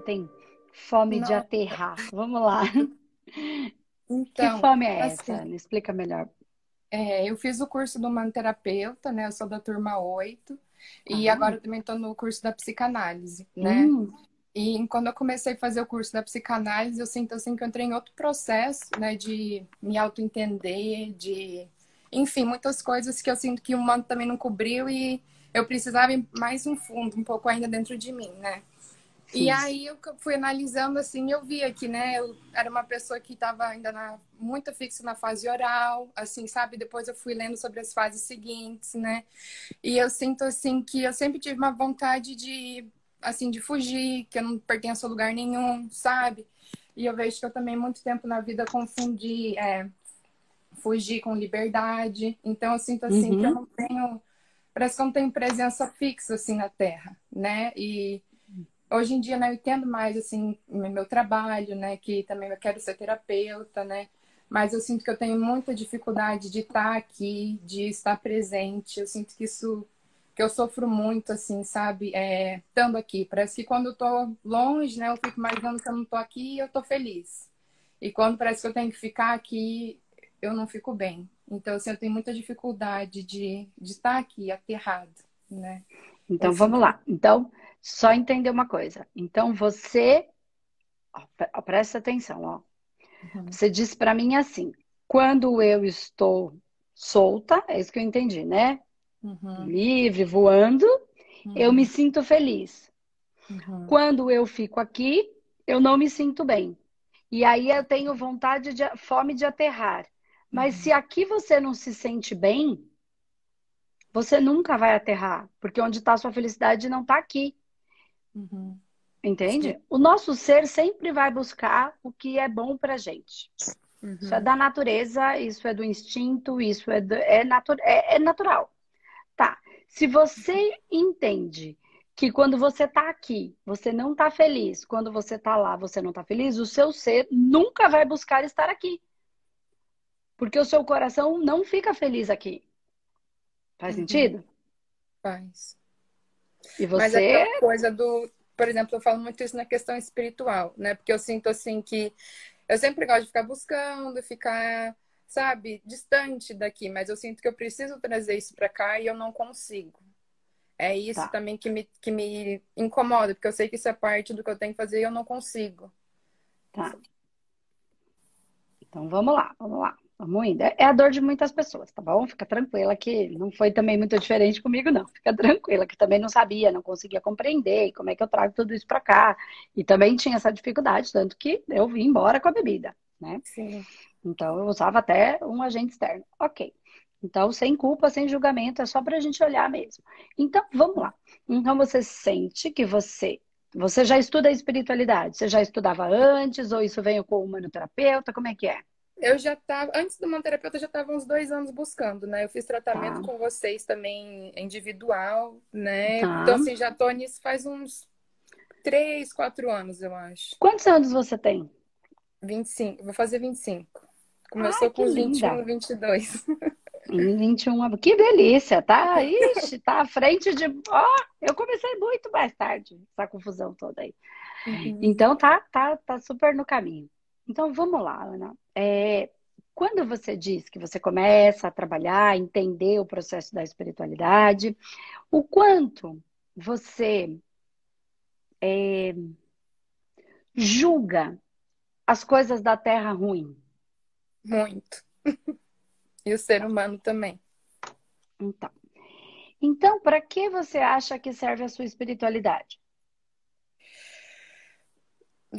tem fome Não. de aterrar. Vamos lá. Então, que fome é assim, essa? Me explica melhor. É, eu fiz o curso do manoterapeuta, né? Eu sou da turma 8. E ah. agora também estou no curso da psicanálise, né? Hum. E quando eu comecei a fazer o curso da psicanálise, eu sinto assim que eu entrei em outro processo, né? De me auto-entender, de... Enfim, muitas coisas que eu sinto que o humano também não cobriu e eu precisava ir mais um fundo, um pouco ainda dentro de mim, né? E aí eu fui analisando assim, eu via que, né, eu era uma pessoa que estava ainda na, muito fixa na fase oral, assim, sabe? Depois eu fui lendo sobre as fases seguintes, né? E eu sinto assim que eu sempre tive uma vontade de assim de fugir, que eu não pertenço a lugar nenhum, sabe? E eu vejo que eu também muito tempo na vida confundi é, fugir com liberdade. Então eu sinto assim uhum. que eu uhum. não tenho parece que eu não tenho presença fixa assim na Terra, né? E hoje em dia, né, eu entendo mais, assim, meu trabalho, né, que também eu quero ser terapeuta, né, mas eu sinto que eu tenho muita dificuldade de estar aqui, de estar presente, eu sinto que isso, que eu sofro muito, assim, sabe, é, estando aqui, parece que quando eu tô longe, né, eu fico imaginando que eu não tô aqui e eu tô feliz, e quando parece que eu tenho que ficar aqui, eu não fico bem, então, assim, eu tenho muita dificuldade de, de estar aqui, aterrado, né. Então, vamos lá. Então, só entender uma coisa. Então você, ó, presta atenção, ó. Uhum. Você disse para mim assim: quando eu estou solta, é isso que eu entendi, né? Uhum. Livre, voando, uhum. eu me sinto feliz. Uhum. Quando eu fico aqui, eu não me sinto bem. E aí eu tenho vontade de fome de aterrar. Mas se uhum. aqui você não se sente bem, você nunca vai aterrar, porque onde está sua felicidade não está aqui. Uhum. Entende? Sim. O nosso ser sempre vai buscar o que é bom pra gente. Uhum. Isso é da natureza, isso é do instinto, isso é, do, é, natu, é, é natural. Tá. Se você entende que quando você tá aqui, você não tá feliz, quando você tá lá, você não tá feliz, o seu ser nunca vai buscar estar aqui. Porque o seu coração não fica feliz aqui. Faz uhum. sentido? Faz. E você... Mas é coisa do... Por exemplo, eu falo muito isso na questão espiritual, né? Porque eu sinto, assim, que... Eu sempre gosto de ficar buscando, ficar, sabe, distante daqui. Mas eu sinto que eu preciso trazer isso para cá e eu não consigo. É isso tá. também que me, que me incomoda, porque eu sei que isso é parte do que eu tenho que fazer e eu não consigo. Tá. Então vamos lá, vamos lá. É a dor de muitas pessoas, tá bom? Fica tranquila que não foi também muito diferente comigo, não. Fica tranquila que também não sabia, não conseguia compreender como é que eu trago tudo isso para cá. E também tinha essa dificuldade, tanto que eu vim embora com a bebida, né? Sim. Então eu usava até um agente externo. Ok. Então, sem culpa, sem julgamento, é só para a gente olhar mesmo. Então, vamos lá. Então, você sente que você você já estuda a espiritualidade? Você já estudava antes ou isso veio com o humanoterapeuta? Como é que é? Eu já estava, antes do terapeuta, já estava uns dois anos buscando, né? Eu fiz tratamento tá. com vocês também individual, né? Tá. Então, assim, já tô nisso faz uns três, quatro anos, eu acho. Quantos anos você tem? 25, vou fazer 25. Começou Ai, com linda. 21, 22. 21, que delícia, tá? Ixi, tá à frente de. Ó, oh, eu comecei muito mais tarde, essa confusão toda aí. Uhum. Então tá, tá, tá super no caminho. Então vamos lá, Ana. É, quando você diz que você começa a trabalhar, entender o processo da espiritualidade, o quanto você é, julga as coisas da Terra ruim? Muito. e o ser humano também. Então, então para que você acha que serve a sua espiritualidade?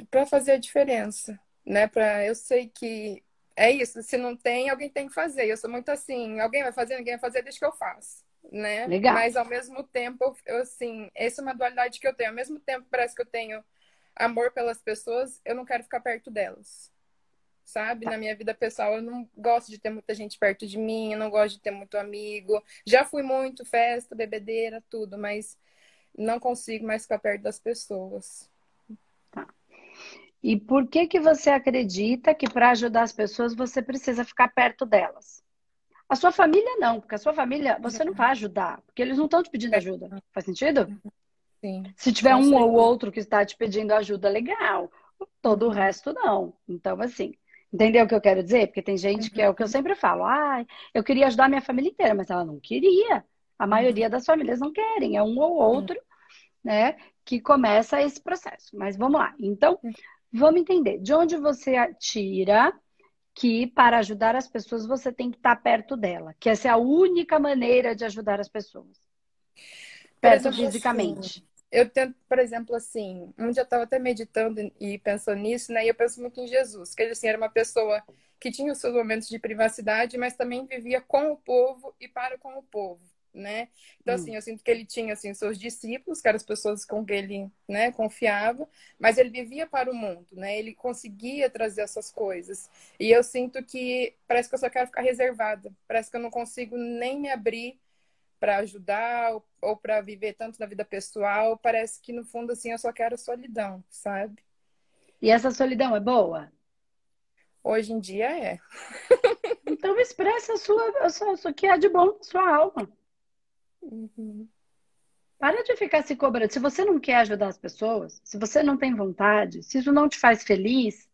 Para fazer a diferença né? Para eu sei que é isso. Se não tem, alguém tem que fazer. Eu sou muito assim. Alguém vai fazer, ninguém vai fazer, deixa que eu faço, né? Legal. Mas ao mesmo tempo, eu assim, essa é uma dualidade que eu tenho. Ao mesmo tempo, parece que eu tenho amor pelas pessoas, eu não quero ficar perto delas. Sabe? Tá. Na minha vida pessoal, eu não gosto de ter muita gente perto de mim, eu não gosto de ter muito amigo. Já fui muito festa, bebedeira, tudo, mas não consigo mais ficar perto das pessoas. E por que que você acredita que para ajudar as pessoas você precisa ficar perto delas? A sua família não, porque a sua família você não vai ajudar, porque eles não estão te pedindo ajuda. Faz sentido? Sim. Se tiver um ou outro que está te pedindo ajuda, legal. Todo o resto não. Então, assim, entendeu o que eu quero dizer? Porque tem gente que é o que eu sempre falo, ah, eu queria ajudar a minha família inteira, mas ela não queria. A maioria das famílias não querem, é um ou outro, né, que começa esse processo. Mas vamos lá. Então, vamos entender. De onde você tira que para ajudar as pessoas você tem que estar perto dela, que essa é a única maneira de ajudar as pessoas. Perto assim, fisicamente. Assim, eu tento, por exemplo, assim, um dia eu estava até meditando e pensando nisso, né? E eu penso muito em Jesus, que ele assim, era uma pessoa que tinha os seus momentos de privacidade, mas também vivia com o povo e para com o povo, né? Então, hum. assim, eu sinto que ele tinha, assim, seus discípulos, que eram as pessoas com quem ele, né, confiava, mas ele vivia para o mundo, né? Ele conseguia trazer essas coisas. E eu sinto que parece que eu só quero ficar reservada, parece que eu não consigo nem me abrir para ajudar ou, ou para viver tanto na vida pessoal, parece que no fundo assim eu só quero solidão, sabe? E essa solidão é boa? Hoje em dia é. então expressa a sua, a sua, o que há de bom na sua alma. Uhum. Para de ficar se cobrando. Se você não quer ajudar as pessoas, se você não tem vontade, se isso não te faz feliz,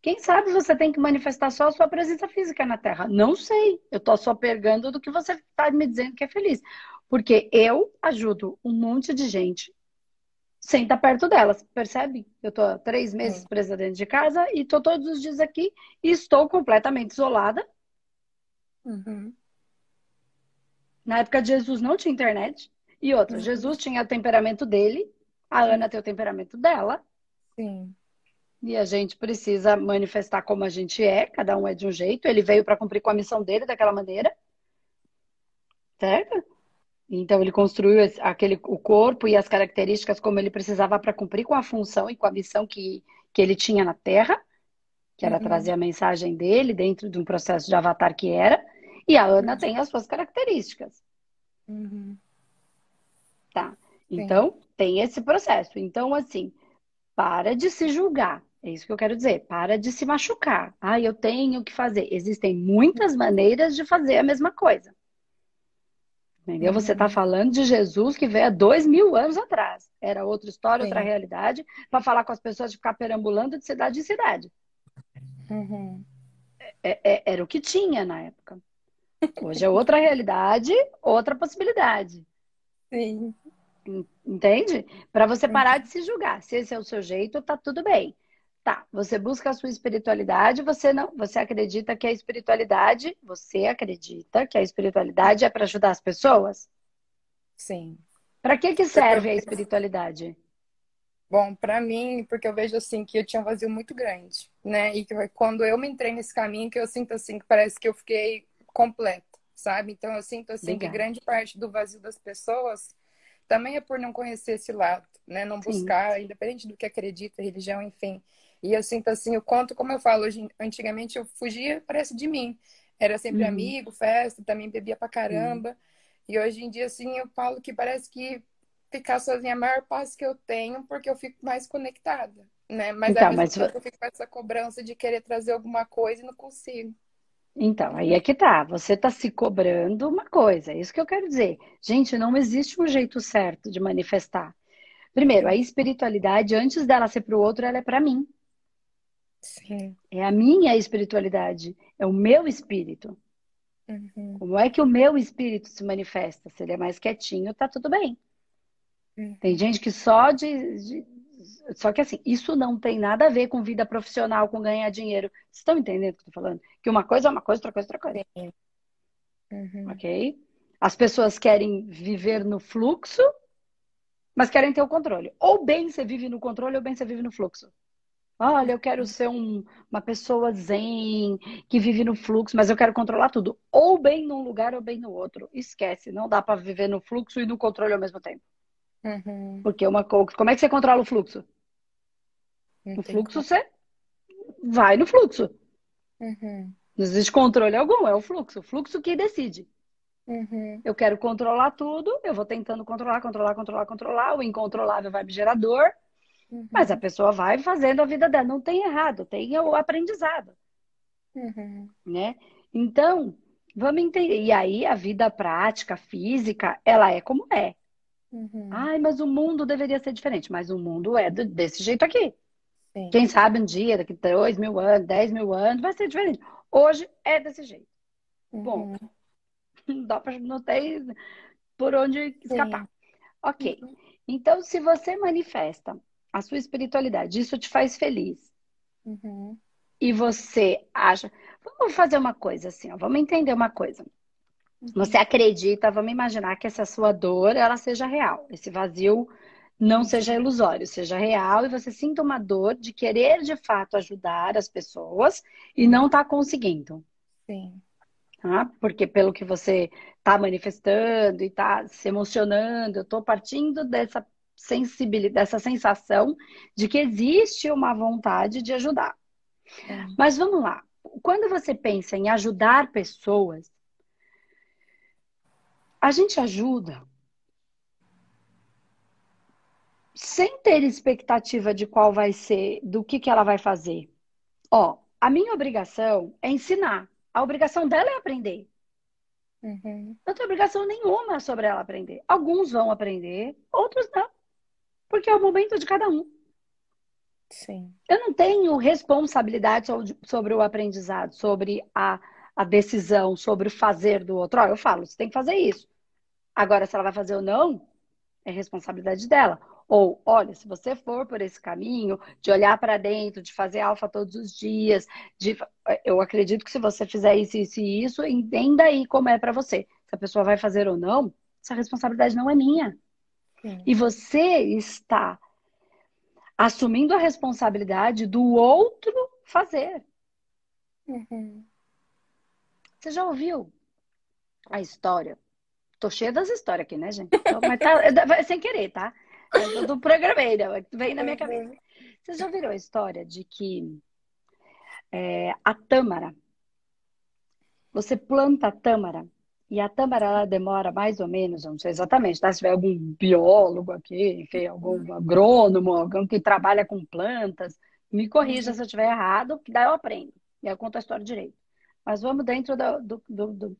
quem sabe você tem que manifestar só a sua presença física na Terra? Não sei. Eu estou só pegando do que você está me dizendo que é feliz. Porque eu ajudo um monte de gente sem estar perto delas, percebe? Eu estou três meses presa dentro de casa e estou todos os dias aqui e estou completamente isolada. Uhum. Na época de Jesus não tinha internet. E outra, uhum. Jesus tinha o temperamento dele, a Ana tem o temperamento dela. Sim. E a gente precisa manifestar como a gente é, cada um é de um jeito. Ele veio para cumprir com a missão dele daquela maneira. Certo? Então ele construiu aquele o corpo e as características como ele precisava para cumprir com a função e com a missão que, que ele tinha na Terra, que era uhum. trazer a mensagem dele dentro de um processo de avatar que era. E a Ana uhum. tem as suas características. Uhum. Tá. Então, Sim. tem esse processo. Então, assim, para de se julgar. É isso que eu quero dizer. Para de se machucar. Ah, eu tenho que fazer. Existem muitas maneiras de fazer a mesma coisa. Entendeu? Você está uhum. falando de Jesus que veio há dois mil anos atrás. Era outra história, Sim. outra realidade, para falar com as pessoas de ficar perambulando de cidade em cidade. Uhum. É, é, era o que tinha na época. Hoje é outra realidade, outra possibilidade. Sim. Entende? Para você parar de se julgar. Se esse é o seu jeito, tá tudo bem. Tá, você busca a sua espiritualidade, você não, você acredita que a espiritualidade, você acredita que a espiritualidade é para ajudar as pessoas? Sim. Para que que serve a espiritualidade? Bom, para mim, porque eu vejo assim que eu tinha um vazio muito grande, né? E que quando eu me entrei nesse caminho, que eu sinto assim que parece que eu fiquei completa, sabe? Então eu sinto assim Legal. que grande parte do vazio das pessoas também é por não conhecer esse lado, né? Não buscar, Sim. independente do que acredita, religião, enfim. E eu sinto assim, o quanto, como eu falo, hoje, antigamente eu fugia, parece de mim. Era sempre uhum. amigo, festa, também bebia pra caramba. Uhum. E hoje em dia, assim, eu falo que parece que ficar sozinha é a maior paz que eu tenho, porque eu fico mais conectada, né? Mas então, mas... eu fico com essa cobrança de querer trazer alguma coisa e não consigo. Então, aí é que tá. Você tá se cobrando uma coisa. É isso que eu quero dizer. Gente, não existe um jeito certo de manifestar. Primeiro, a espiritualidade, antes dela ser para o outro, ela é para mim. Sim. É a minha espiritualidade, é o meu espírito. Uhum. Como é que o meu espírito se manifesta? Se ele é mais quietinho, tá tudo bem. Uhum. Tem gente que só de, de, Só que assim, isso não tem nada a ver com vida profissional, com ganhar dinheiro. Vocês estão entendendo o que eu tô falando? Que uma coisa é uma coisa, outra coisa é outra coisa. Uhum. Ok? As pessoas querem viver no fluxo, mas querem ter o controle. Ou bem você vive no controle, ou bem você vive no fluxo. Olha, eu quero ser um, uma pessoa zen, que vive no fluxo, mas eu quero controlar tudo. Ou bem num lugar ou bem no outro. Esquece, não dá para viver no fluxo e no controle ao mesmo tempo. Uhum. Porque uma como é que você controla o fluxo? No fluxo você vai no fluxo. Uhum. Não existe controle algum, é o fluxo. O fluxo que decide. Uhum. Eu quero controlar tudo, eu vou tentando controlar, controlar, controlar, controlar. O incontrolável vai me gerar dor. Uhum. Mas a pessoa vai fazendo a vida dela. Não tem errado, tem o aprendizado. Uhum. Né? Então, vamos entender. E aí, a vida prática, física, ela é como é. Uhum. Ai, mas o mundo deveria ser diferente. Mas o mundo é desse jeito aqui. Sim. Quem sabe um dia, daqui dois mil anos, dez mil anos, vai ser diferente. Hoje é desse jeito. Uhum. Bom, não dá pra, não tem por onde escapar. Sim. Ok. Uhum. Então, se você manifesta a sua espiritualidade, isso te faz feliz. Uhum. E você acha. Vamos fazer uma coisa assim, ó, vamos entender uma coisa. Você acredita, vamos imaginar que essa sua dor ela seja real, esse vazio não seja ilusório, seja real e você sinta uma dor de querer de fato ajudar as pessoas e não tá conseguindo. Sim. Tá? Porque pelo que você tá manifestando e tá se emocionando, eu tô partindo dessa sensibilidade, dessa sensação de que existe uma vontade de ajudar. É. Mas vamos lá. Quando você pensa em ajudar pessoas, a gente ajuda sem ter expectativa de qual vai ser, do que, que ela vai fazer. Ó, a minha obrigação é ensinar. A obrigação dela é aprender. Uhum. Não tem obrigação nenhuma sobre ela aprender. Alguns vão aprender, outros não. Porque é o momento de cada um. Sim. Eu não tenho responsabilidade sobre o aprendizado, sobre a, a decisão, sobre o fazer do outro. Ó, eu falo, você tem que fazer isso. Agora, se ela vai fazer ou não, é responsabilidade dela. Ou, olha, se você for por esse caminho de olhar para dentro, de fazer alfa todos os dias, de, eu acredito que se você fizer isso, isso e isso, entenda aí como é para você. Se a pessoa vai fazer ou não, essa responsabilidade não é minha. Sim. E você está assumindo a responsabilidade do outro fazer. Uhum. Você já ouviu a história Tô cheia das histórias aqui, né, gente? Então, mas tá, sem querer, tá? É do programei, né? Vem na minha cabeça. Vocês já viram a história de que é, a tâmara, você planta a tâmara e a tâmara ela demora mais ou menos, não sei exatamente, tá? Se tiver algum biólogo aqui, enfim, algum agrônomo, alguém que trabalha com plantas, me corrija se eu estiver errado, que daí eu aprendo. E eu conto a história direito. Mas vamos dentro do, do, do,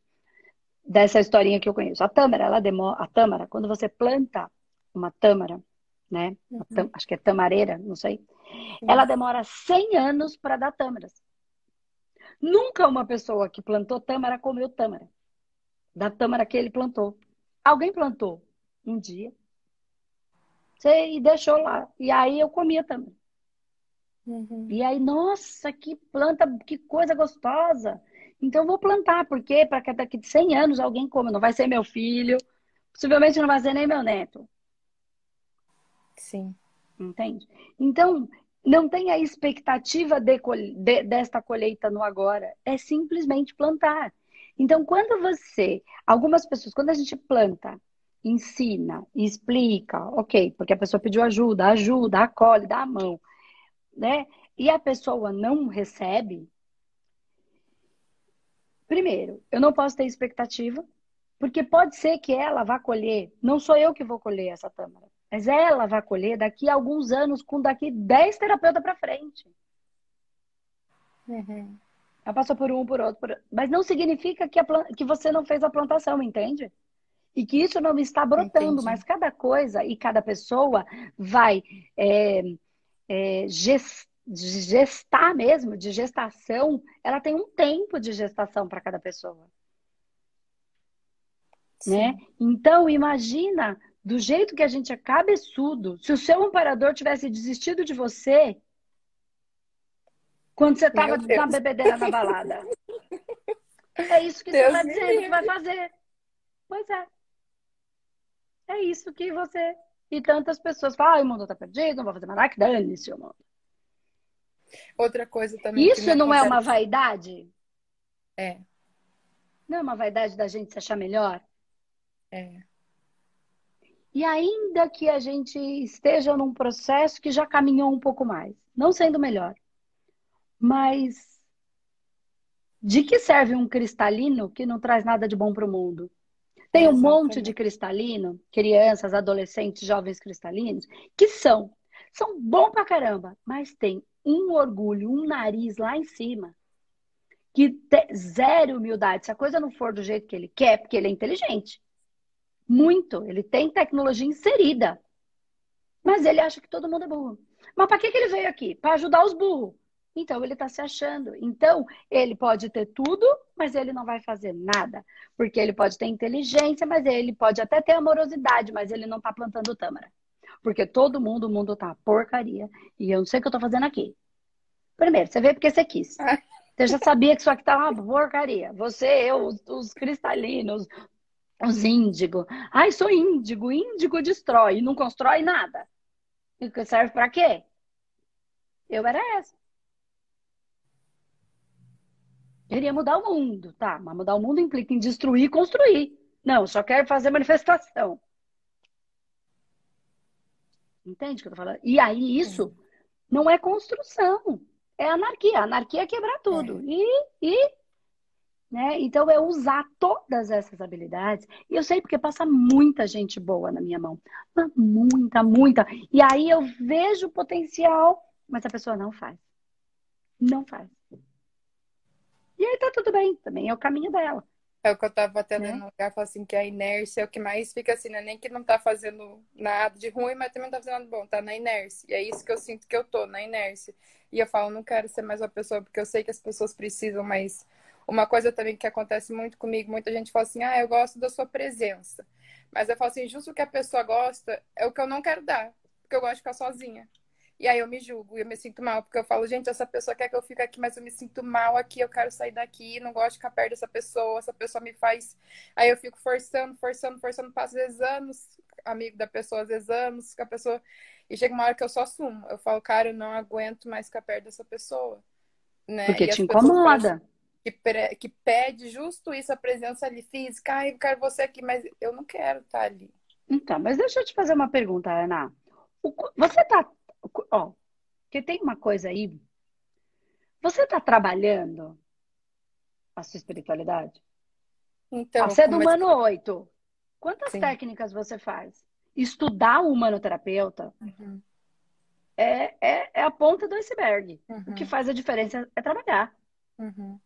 dessa historinha que eu conheço. A tâmara, ela demora, a tâmara, quando você planta uma tâmara, né? Uhum. acho que é tamareira, não sei. Uhum. Ela demora 100 anos para dar tâmaras. Nunca uma pessoa que plantou tâmara comeu tâmara. Da tâmara que ele plantou. Alguém plantou um dia e deixou lá. E aí eu comia tâmara. Uhum. E aí, nossa, que planta, que coisa gostosa. Então, vou plantar, porque para que daqui de 100 anos alguém coma. Não vai ser meu filho, possivelmente não vai ser nem meu neto. Sim. Entende? Então, não tem a expectativa de, de, desta colheita no agora. É simplesmente plantar. Então, quando você, algumas pessoas, quando a gente planta, ensina, explica, ok, porque a pessoa pediu ajuda, ajuda, acolhe, dá a mão, né? E a pessoa não recebe, Primeiro, eu não posso ter expectativa, porque pode ser que ela vá colher, não sou eu que vou colher essa tâmara, mas ela vai colher daqui a alguns anos, com daqui 10 terapeutas para frente. Uhum. Ela passou por um, por outro, por... mas não significa que, que você não fez a plantação, entende? E que isso não está brotando, Entendi. mas cada coisa e cada pessoa vai é, é, gestar de gestar mesmo, de gestação, ela tem um tempo de gestação para cada pessoa. Né? Então, imagina do jeito que a gente é cabeçudo, se o seu amparador tivesse desistido de você quando você estava na bebedeira na balada. É isso que Deus você está dizendo que vai fazer. Pois é. É isso que você. E tantas pessoas falam, ah, o mundo está perdido, não vou fazer mais nada, que dane-se o mundo. Outra coisa também. Isso não é uma vaidade? É. Não é uma vaidade da gente se achar melhor? É. E ainda que a gente esteja num processo que já caminhou um pouco mais, não sendo melhor, mas de que serve um cristalino que não traz nada de bom para o mundo? Tem um Exatamente. monte de cristalino, crianças, adolescentes, jovens cristalinos, que são, são bom pra caramba, mas tem um orgulho, um nariz lá em cima, que te, zero humildade. Se a coisa não for do jeito que ele quer, porque ele é inteligente. Muito. Ele tem tecnologia inserida. Mas ele acha que todo mundo é burro. Mas para que, que ele veio aqui? Para ajudar os burros. Então ele está se achando. Então ele pode ter tudo, mas ele não vai fazer nada. Porque ele pode ter inteligência, mas ele pode até ter amorosidade, mas ele não está plantando tâmara. Porque todo mundo, o mundo tá porcaria. E eu não sei o que eu tô fazendo aqui. Primeiro, você veio porque você quis. Você já sabia que isso aqui tá uma porcaria. Você, eu, os, os cristalinos, os índigos. Ai, sou índigo. Índigo destrói. Não constrói nada. E serve para quê? Eu era essa. Queria mudar o mundo, tá? Mas mudar o mundo implica em destruir e construir. Não, só quero fazer manifestação. Entende o que eu tô falando? E aí isso não é construção, é anarquia. Anarquia é quebrar tudo. É. E, e né? Então é usar todas essas habilidades. E eu sei porque passa muita gente boa na minha mão. Muita, muita. E aí eu vejo o potencial, mas a pessoa não faz. Não faz. E aí tá tudo bem, também é o caminho dela. É o que eu tava até lendo no lugar, fala assim, que a inércia é o que mais fica assim, né? Nem que não tá fazendo nada de ruim, mas também não tá fazendo nada bom, tá na inércia. E é isso que eu sinto que eu tô, na inércia. E eu falo, não quero ser mais uma pessoa, porque eu sei que as pessoas precisam, mas uma coisa também que acontece muito comigo, muita gente fala assim, ah, eu gosto da sua presença. Mas eu falo assim, justo o que a pessoa gosta é o que eu não quero dar, porque eu gosto de ficar sozinha. E aí eu me julgo, e eu me sinto mal, porque eu falo, gente, essa pessoa quer que eu fique aqui, mas eu me sinto mal aqui, eu quero sair daqui, não gosto de ficar perto dessa pessoa, essa pessoa me faz. Aí eu fico forçando, forçando, forçando, passo às anos, amigo da pessoa, às vezes anos, com a pessoa. E chega uma hora que eu só assumo. Eu falo, cara, eu não aguento mais ficar perto dessa pessoa. Né? Porque e te incomoda. Que, que pede justo isso, a presença ali física. Ai, eu quero você aqui, mas eu não quero estar ali. Então, mas deixa eu te fazer uma pergunta, Ana. Você tá ó, que tem uma coisa aí. Você está trabalhando a sua espiritualidade? Então, você é do humano 8. Quantas Sim. técnicas você faz? Estudar o humanoterapeuta uhum. é, é, é, a ponta do iceberg. Uhum. O que uhum. faz a diferença é trabalhar. Uhum.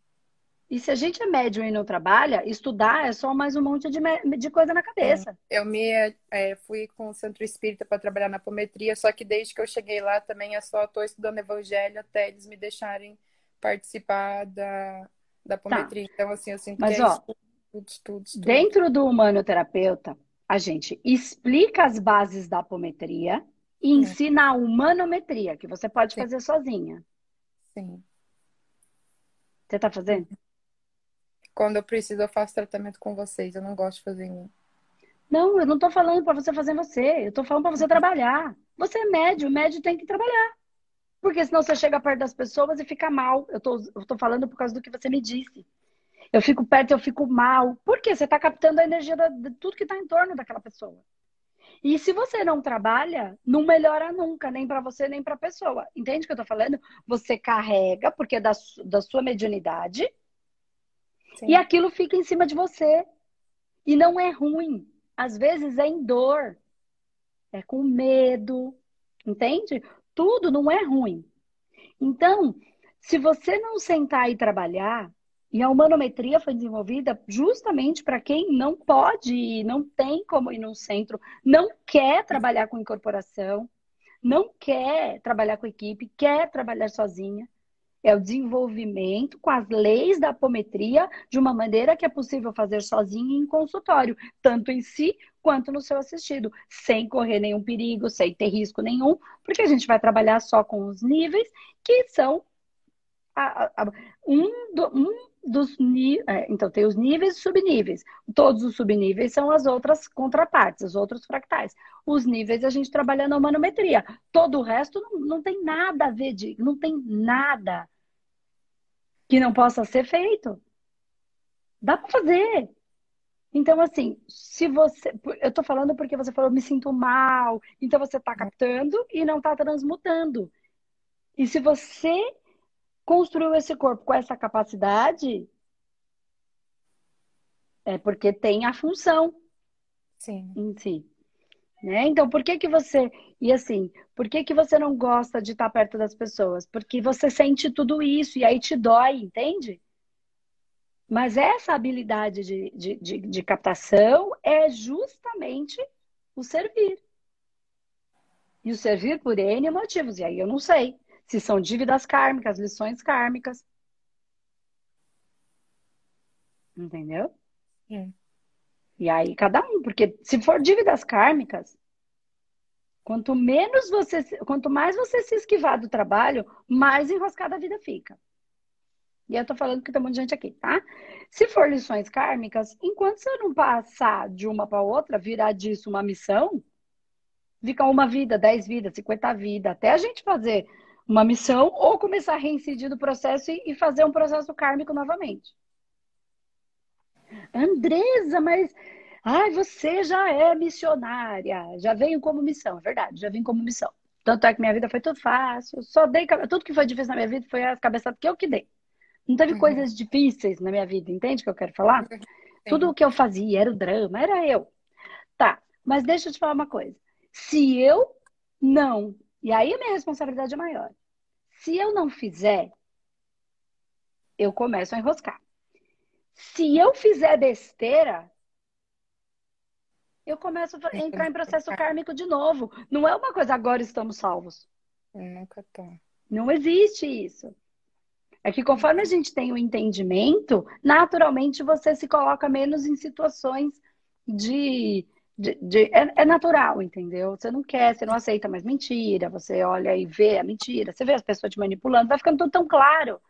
E se a gente é médium e não trabalha, estudar é só mais um monte de, de coisa na cabeça. Eu me é, fui com o Centro Espírita para trabalhar na apometria, só que desde que eu cheguei lá também é só estou estudando Evangelho até eles me deixarem participar da, da apometria. Tá. Então, assim, eu sinto Mas, que é ó, estudo, estudo, estudo. Dentro do humanoterapeuta, a gente explica as bases da apometria e ensina a humanometria, que você pode Sim. fazer sozinha. Sim. Você está fazendo? Quando eu preciso, eu faço tratamento com vocês. Eu não gosto de fazer em Não, eu não tô falando para você fazer você. Eu tô falando para você trabalhar. Você é médio, o médio tem que trabalhar. Porque senão você chega perto das pessoas e fica mal. Eu tô, eu tô falando por causa do que você me disse. Eu fico perto, eu fico mal. Por quê? Você está captando a energia da, de tudo que está em torno daquela pessoa. E se você não trabalha, não melhora nunca, nem para você, nem para a pessoa. Entende o que eu tô falando? Você carrega, porque é da, da sua mediunidade, Sim. E aquilo fica em cima de você. E não é ruim. Às vezes é em dor. É com medo. Entende? Tudo não é ruim. Então, se você não sentar e trabalhar, e a humanometria foi desenvolvida justamente para quem não pode ir, não tem como ir num centro, não quer trabalhar com incorporação, não quer trabalhar com equipe, quer trabalhar sozinha é o desenvolvimento com as leis da apometria de uma maneira que é possível fazer sozinho em consultório, tanto em si quanto no seu assistido, sem correr nenhum perigo, sem ter risco nenhum, porque a gente vai trabalhar só com os níveis que são a, a, um, um dos é, então tem os níveis e subníveis. Todos os subníveis são as outras contrapartes, os outros fractais. Os níveis a gente trabalha na manometria. Todo o resto não, não tem nada a ver de, não tem nada que não possa ser feito. Dá para fazer. Então, assim, se você. Eu tô falando porque você falou, me sinto mal. Então, você tá captando e não tá transmutando. E se você construiu esse corpo com essa capacidade, é porque tem a função Sim. em si. Né? Então, por que que você... E assim, por que que você não gosta de estar perto das pessoas? Porque você sente tudo isso e aí te dói, entende? Mas essa habilidade de, de, de, de captação é justamente o servir. E o servir por N motivos. E aí eu não sei se são dívidas kármicas, lições kármicas. Entendeu? É. E aí cada um, porque se for dívidas kármicas, quanto menos você, quanto mais você se esquivar do trabalho, mais enroscada a vida fica. E eu tô falando que tem um monte de gente aqui, tá? Se for lições kármicas, enquanto você não passar de uma para outra, virar disso uma missão, fica uma vida, dez vidas, cinquenta vidas, até a gente fazer uma missão ou começar a reincidir do processo e fazer um processo kármico novamente. Andresa, mas ai, você já é missionária, já veio como missão, é verdade, já vim como missão. Tanto é que minha vida foi tudo fácil, só dei tudo que foi difícil na minha vida foi as cabeçadas que eu que dei. Não teve uhum. coisas difíceis na minha vida, entende o que eu quero falar? Sim. Tudo o que eu fazia era o drama, era eu. Tá, mas deixa eu te falar uma coisa. Se eu não, e aí a minha responsabilidade é maior. Se eu não fizer, eu começo a enroscar. Se eu fizer besteira, eu começo a entrar em processo kármico de novo. Não é uma coisa agora estamos salvos. Nunca tô. Não existe isso. É que conforme a gente tem o um entendimento, naturalmente você se coloca menos em situações de. De, de é, é, natural, entendeu? Você não quer, você não aceita mais mentira, você olha e vê a mentira, você vê as pessoas te manipulando, vai ficando tudo tão claro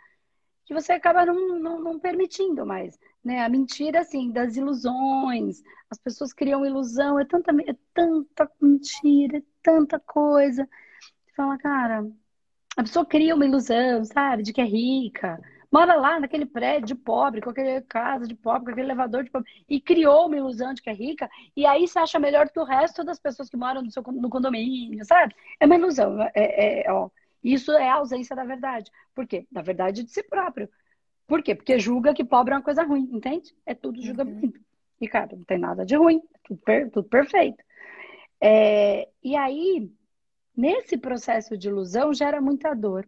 que você acaba não, não, não permitindo mais. Né? A mentira, assim, das ilusões. As pessoas criam ilusão, é tanta, é tanta mentira, é tanta coisa. Você fala, cara, a pessoa cria uma ilusão, sabe, de que é rica. Mora lá naquele prédio de pobre, com aquela casa de pobre, com aquele elevador de pobre, e criou uma ilusão de que é rica, e aí se acha melhor que o resto das pessoas que moram no, seu, no condomínio, sabe? É uma ilusão. É, é, é, ó, isso é a ausência da verdade. Por quê? Da verdade de si próprio. Por quê? Porque julga que pobre é uma coisa ruim, entende? É tudo julgamento. Uhum. E, cara, não tem nada de ruim, é tudo, per, tudo perfeito. É, e aí, nesse processo de ilusão gera muita dor.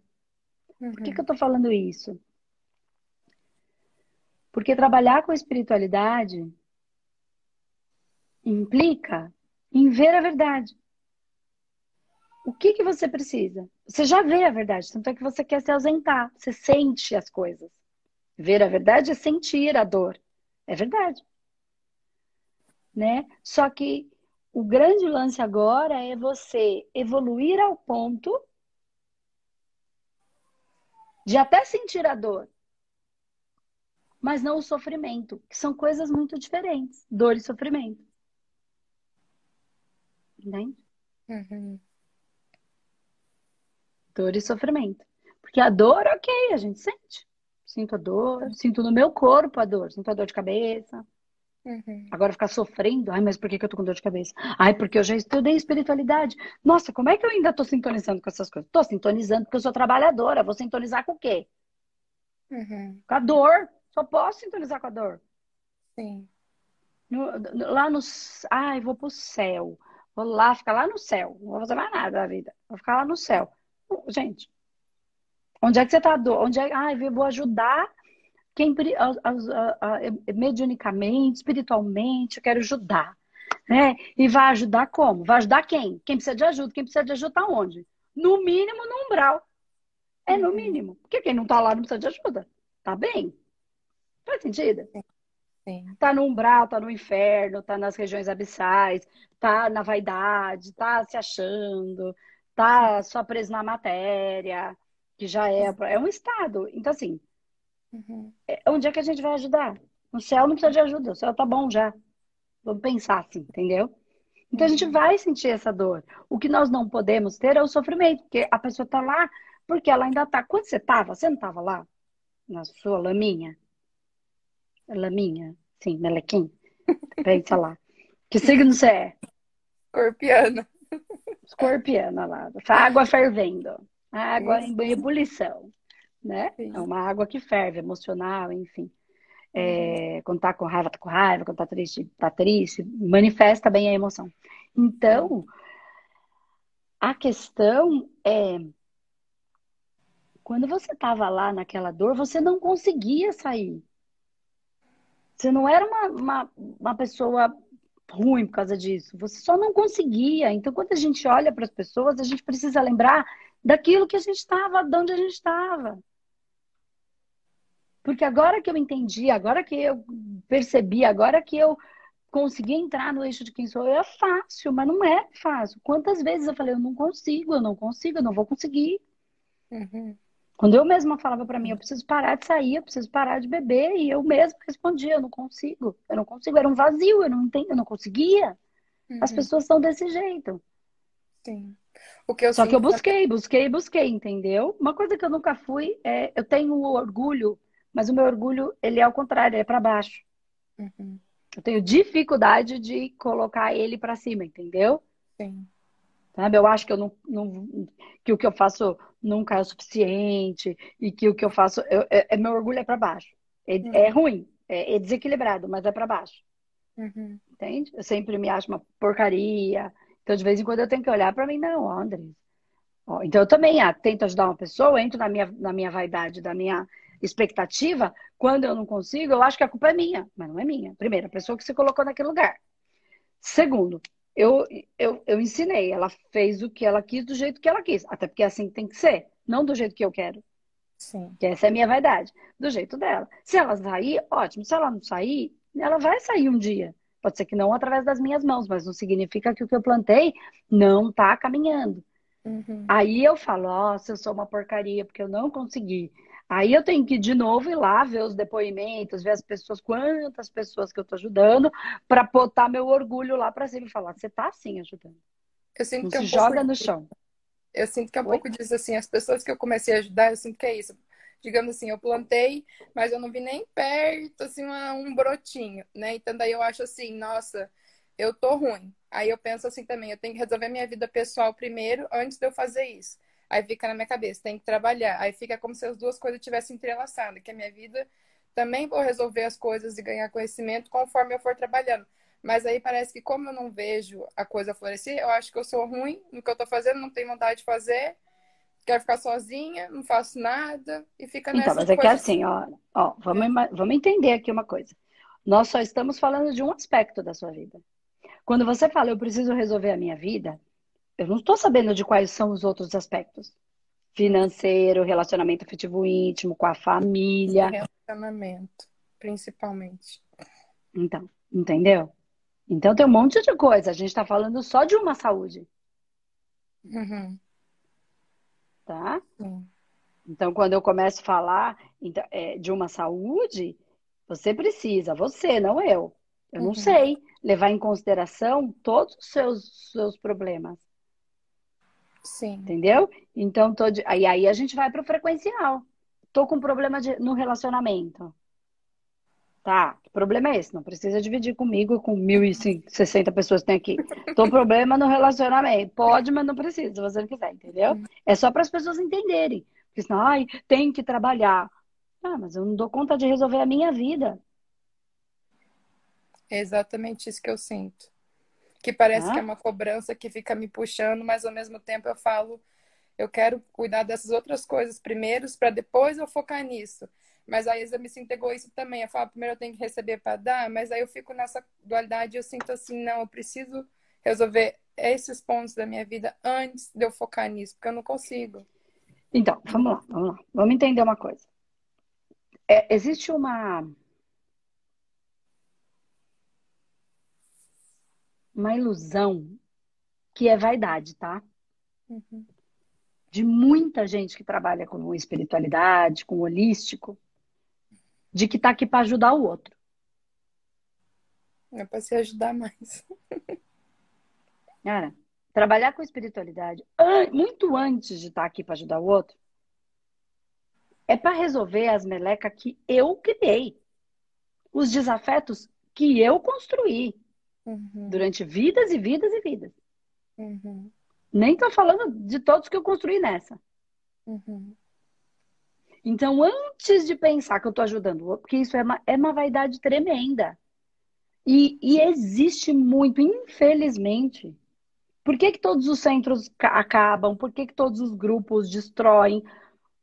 Uhum. Por que, que eu tô falando isso? Porque trabalhar com espiritualidade implica em ver a verdade. O que, que você precisa? Você já vê a verdade, tanto é que você quer se ausentar, você sente as coisas. Ver a verdade é sentir a dor. É verdade. Né? Só que o grande lance agora é você evoluir ao ponto de até sentir a dor, mas não o sofrimento, que são coisas muito diferentes, dor e sofrimento. Entende? Uhum. Dor e sofrimento. Porque a dor, ok, a gente sente. Sinto a dor, sinto no meu corpo a dor, sinto a dor de cabeça, Uhum. Agora ficar sofrendo, ai, mas por que, que eu tô com dor de cabeça? Ai, porque eu já estudei espiritualidade. Nossa, como é que eu ainda tô sintonizando com essas coisas? Tô sintonizando porque eu sou trabalhadora. Vou sintonizar com o quê? Uhum. Com a dor. Só posso sintonizar com a dor. Sim. No, lá no. Ai, vou pro céu. Vou lá, ficar lá no céu. Não vou fazer mais nada da vida. Vou ficar lá no céu. Gente, onde é que você tá? Onde é... Ai, vou ajudar quem, mediunicamente, espiritualmente, eu quero ajudar. Né? E vai ajudar como? Vai ajudar quem? Quem precisa de ajuda? Quem precisa de ajuda tá onde? No mínimo no umbral. É no uhum. mínimo. Porque quem não tá lá não precisa de ajuda. Tá bem? Faz sentido? Sim. Tá no umbral, tá no inferno, tá nas regiões abissais, tá na vaidade, tá se achando, tá só preso na matéria, que já é, é um estado. Então, assim, Uhum. É, onde é que a gente vai ajudar? O céu não precisa de ajuda, o céu tá bom já. Vamos pensar assim, entendeu? Então a gente uhum. vai sentir essa dor. O que nós não podemos ter é o sofrimento, porque a pessoa tá lá porque ela ainda tá. Quando você tava, você não tava lá? Na sua laminha? Laminha? Sim, melequim? Pensa lá. Que signo você é? Escorpiana. Escorpiana lá. Água fervendo. Água em ebulição né? É uma água que ferve, emocional, enfim. É, uhum. quando tá com raiva, tá com raiva, quando tá triste, tá triste, manifesta bem a emoção. Então, a questão é quando você tava lá naquela dor, você não conseguia sair. Você não era uma, uma, uma pessoa ruim por causa disso. Você só não conseguia. Então, quando a gente olha para as pessoas, a gente precisa lembrar daquilo que a gente estava, de onde a gente estava. Porque agora que eu entendi, agora que eu percebi, agora que eu consegui entrar no eixo de quem sou é fácil, mas não é fácil. Quantas vezes eu falei, eu não consigo, eu não consigo, eu não vou conseguir. Uhum. Quando eu mesma falava para mim, eu preciso parar de sair, eu preciso parar de beber, e eu mesma respondia, eu não consigo, eu não consigo, era um vazio, eu não entendo, eu não conseguia. Uhum. As pessoas são desse jeito. Sim. Só que eu busquei, busquei, busquei, entendeu? Uma coisa que eu nunca fui é, eu tenho orgulho, mas o meu orgulho, ele é ao contrário, ele é para baixo. Uhum. Eu tenho dificuldade de colocar ele para cima, entendeu? Sim. Sabe? Eu acho que eu não, não, que o que eu faço nunca é o suficiente e que o que eu faço eu, é, é, meu orgulho é para baixo. É, uhum. é ruim, é, é, desequilibrado, mas é para baixo. Uhum. Entende? Eu sempre me acho uma porcaria. Então de vez em quando eu tenho que olhar para mim, não, André. Então eu também ah, tento ajudar uma pessoa, entro na minha, na minha vaidade, da minha expectativa, quando eu não consigo, eu acho que a culpa é minha, mas não é minha. Primeiro, a pessoa que se colocou naquele lugar. Segundo, eu, eu, eu ensinei, ela fez o que ela quis do jeito que ela quis, até porque é assim tem que ser, não do jeito que eu quero. Sim. Que essa é a minha vaidade, do jeito dela. Se ela sair, ótimo. Se ela não sair, ela vai sair um dia. Pode ser que não através das minhas mãos, mas não significa que o que eu plantei não está caminhando. Uhum. Aí eu falo, nossa, eu sou uma porcaria porque eu não consegui. Aí eu tenho que de novo ir lá ver os depoimentos, ver as pessoas, quantas pessoas que eu estou ajudando, para botar meu orgulho lá para cima e falar, você está sim ajudando. Eu sinto Não que é se um joga no chão. Eu sinto que é um Oi? pouco disso, assim, as pessoas que eu comecei a ajudar, eu sinto que é isso. Digamos assim, eu plantei, mas eu não vi nem perto, assim, uma, um brotinho, né? Então daí eu acho assim, nossa, eu tô ruim. Aí eu penso assim também, eu tenho que resolver minha vida pessoal primeiro, antes de eu fazer isso. Aí fica na minha cabeça, tem que trabalhar. Aí fica como se as duas coisas tivessem entrelaçado, que a minha vida também vou resolver as coisas e ganhar conhecimento conforme eu for trabalhando. Mas aí parece que como eu não vejo a coisa florescer, eu acho que eu sou ruim no que eu tô fazendo, não tenho vontade de fazer, quero ficar sozinha, não faço nada e fica nessa Então, mas é que assim, ó, ó vamos, é. vamos entender aqui uma coisa. Nós só estamos falando de um aspecto da sua vida. Quando você fala, eu preciso resolver a minha vida, eu não estou sabendo de quais são os outros aspectos. Financeiro, relacionamento afetivo íntimo, com a família. Relacionamento, principalmente. Então, entendeu? Então tem um monte de coisa. A gente está falando só de uma saúde. Uhum. Tá? Sim. Então, quando eu começo a falar então, é, de uma saúde, você precisa, você, não eu. Eu uhum. não sei levar em consideração todos os seus, seus problemas. Sim. Entendeu? Então, tô de... aí, aí a gente vai para o frequencial. Tô com problema de... no relacionamento. Tá, que problema é esse? Não precisa dividir comigo com 1.060 pessoas que tem aqui. Tô com problema no relacionamento. Pode, mas não precisa, se você não quiser, entendeu? É só para as pessoas entenderem. Porque senão, ai, tem que trabalhar. Ah, mas eu não dou conta de resolver a minha vida. É exatamente isso que eu sinto que parece ah. que é uma cobrança que fica me puxando, mas ao mesmo tempo eu falo, eu quero cuidar dessas outras coisas primeiro, para depois eu focar nisso. Mas aí eu me sinto egoísta também. Eu falo, primeiro eu tenho que receber para dar, mas aí eu fico nessa dualidade eu sinto assim, não, eu preciso resolver esses pontos da minha vida antes de eu focar nisso, porque eu não consigo. Então, vamos lá, vamos lá. Vamos entender uma coisa. É, existe uma uma ilusão que é vaidade, tá? Uhum. De muita gente que trabalha com espiritualidade, com holístico, de que tá aqui para ajudar o outro. É para se ajudar mais. Cara, trabalhar com espiritualidade muito antes de estar tá aqui para ajudar o outro é para resolver as melecas que eu criei, os desafetos que eu construí, Uhum. Durante vidas e vidas e vidas. Uhum. Nem tô falando de todos que eu construí nessa. Uhum. Então, antes de pensar que eu tô ajudando, porque isso é uma, é uma vaidade tremenda. E, e existe muito, infelizmente. Por que, que todos os centros acabam? Por que, que todos os grupos destroem?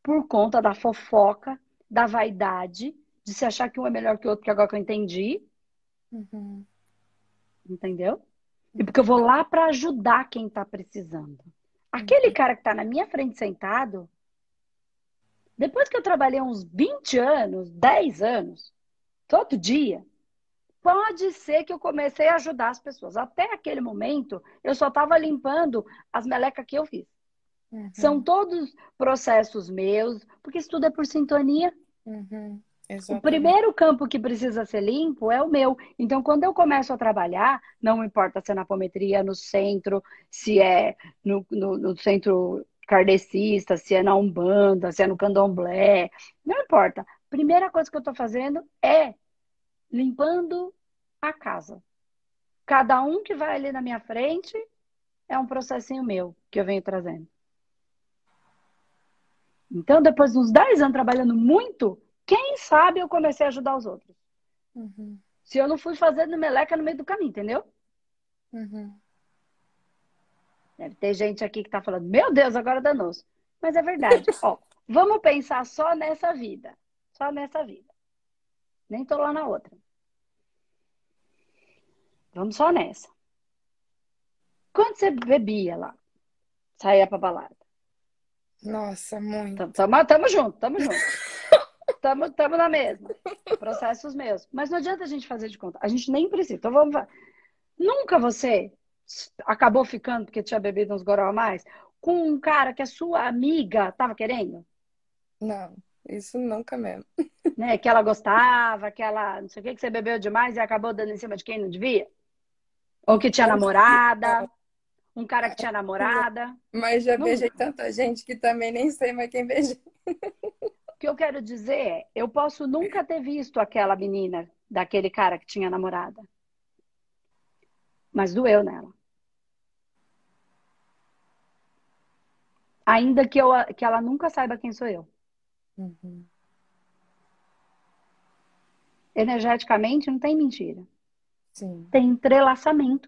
Por conta da fofoca, da vaidade, de se achar que um é melhor que o outro, porque agora que eu entendi. Uhum. Entendeu? E porque eu vou lá para ajudar quem está precisando. Aquele cara que está na minha frente sentado, depois que eu trabalhei uns 20 anos, 10 anos, todo dia, pode ser que eu comecei a ajudar as pessoas. Até aquele momento, eu só estava limpando as melecas que eu fiz. Uhum. São todos processos meus, porque isso tudo é por sintonia. Uhum. O primeiro campo que precisa ser limpo é o meu. Então, quando eu começo a trabalhar, não importa se é na apometria, no centro, se é no, no, no centro kardecista, se é na Umbanda, se é no candomblé, não importa. Primeira coisa que eu estou fazendo é limpando a casa. Cada um que vai ali na minha frente é um processinho meu que eu venho trazendo. Então, depois de uns 10 anos trabalhando muito, quem sabe eu comecei a ajudar os outros. Uhum. Se eu não fui fazendo meleca no meio do caminho, entendeu? Uhum. Deve ter gente aqui que tá falando, meu Deus, agora danou-se. Mas é verdade. Ó, vamos pensar só nessa vida. Só nessa vida. Nem tô lá na outra. Vamos só nessa. Quando você bebia lá? Saía pra balada? Nossa, muito. Tamo, tamo, tamo junto, tamo junto. tamo, tamo na mesma. Processos meus. Mas não adianta a gente fazer de conta. A gente nem precisa. Então vamos. Nunca você acabou ficando porque tinha bebido uns goró a mais com um cara que a sua amiga tava querendo? Não, isso nunca mesmo. Né? Que ela gostava, que ela não sei o que, que você bebeu demais e acabou dando em cima de quem não devia? Ou que tinha namorada? Um cara que tinha namorada? Mas já beijei tanta gente que também nem sei mais quem beijei. O que eu quero dizer é, eu posso nunca ter visto aquela menina daquele cara que tinha namorada. Mas doeu nela. Ainda que, eu, que ela nunca saiba quem sou eu. Uhum. Energeticamente não tem mentira. Sim. Tem entrelaçamento.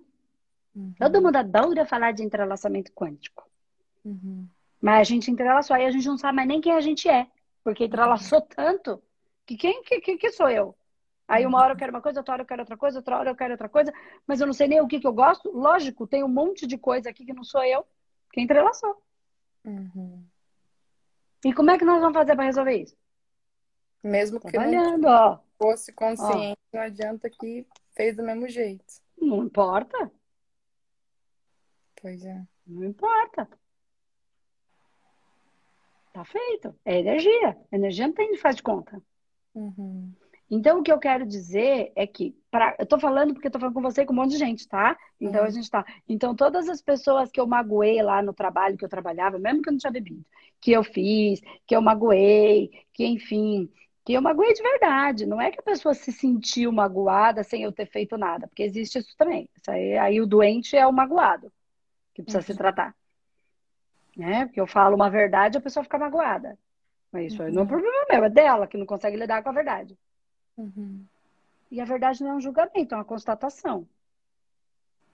Uhum. Todo mundo adora falar de entrelaçamento quântico. Uhum. Mas a gente entrelaçou, aí a gente não sabe mais nem quem a gente é. Porque entrelaçou tanto que quem que, que, que sou eu? Aí uma hora eu quero uma coisa, outra hora eu quero outra coisa, outra hora eu quero outra coisa, mas eu não sei nem o que, que eu gosto. Lógico, tem um monte de coisa aqui que não sou eu, que entrelaçou. Uhum. E como é que nós vamos fazer para resolver isso? Mesmo que Trabalhando, não ó. fosse consciente, ó. não adianta que fez do mesmo jeito. Não importa. Pois é. Não importa. Tá feito. É energia. Energia não tem de faz de conta. Uhum. Então, o que eu quero dizer é que, pra, eu tô falando porque eu tô falando com você e com um monte de gente, tá? Então, uhum. a gente tá. Então, todas as pessoas que eu magoei lá no trabalho que eu trabalhava, mesmo que eu não tinha bebido, que eu fiz, que eu magoei, que enfim, que eu magoei de verdade. Não é que a pessoa se sentiu magoada sem eu ter feito nada, porque existe isso também. Isso aí, aí o doente é o magoado, que precisa uhum. se tratar né? Porque eu falo uma verdade, a pessoa fica magoada. Mas isso uhum. não é um problema meu, é dela que não consegue lidar com a verdade. Uhum. E a verdade não é um julgamento, é uma constatação.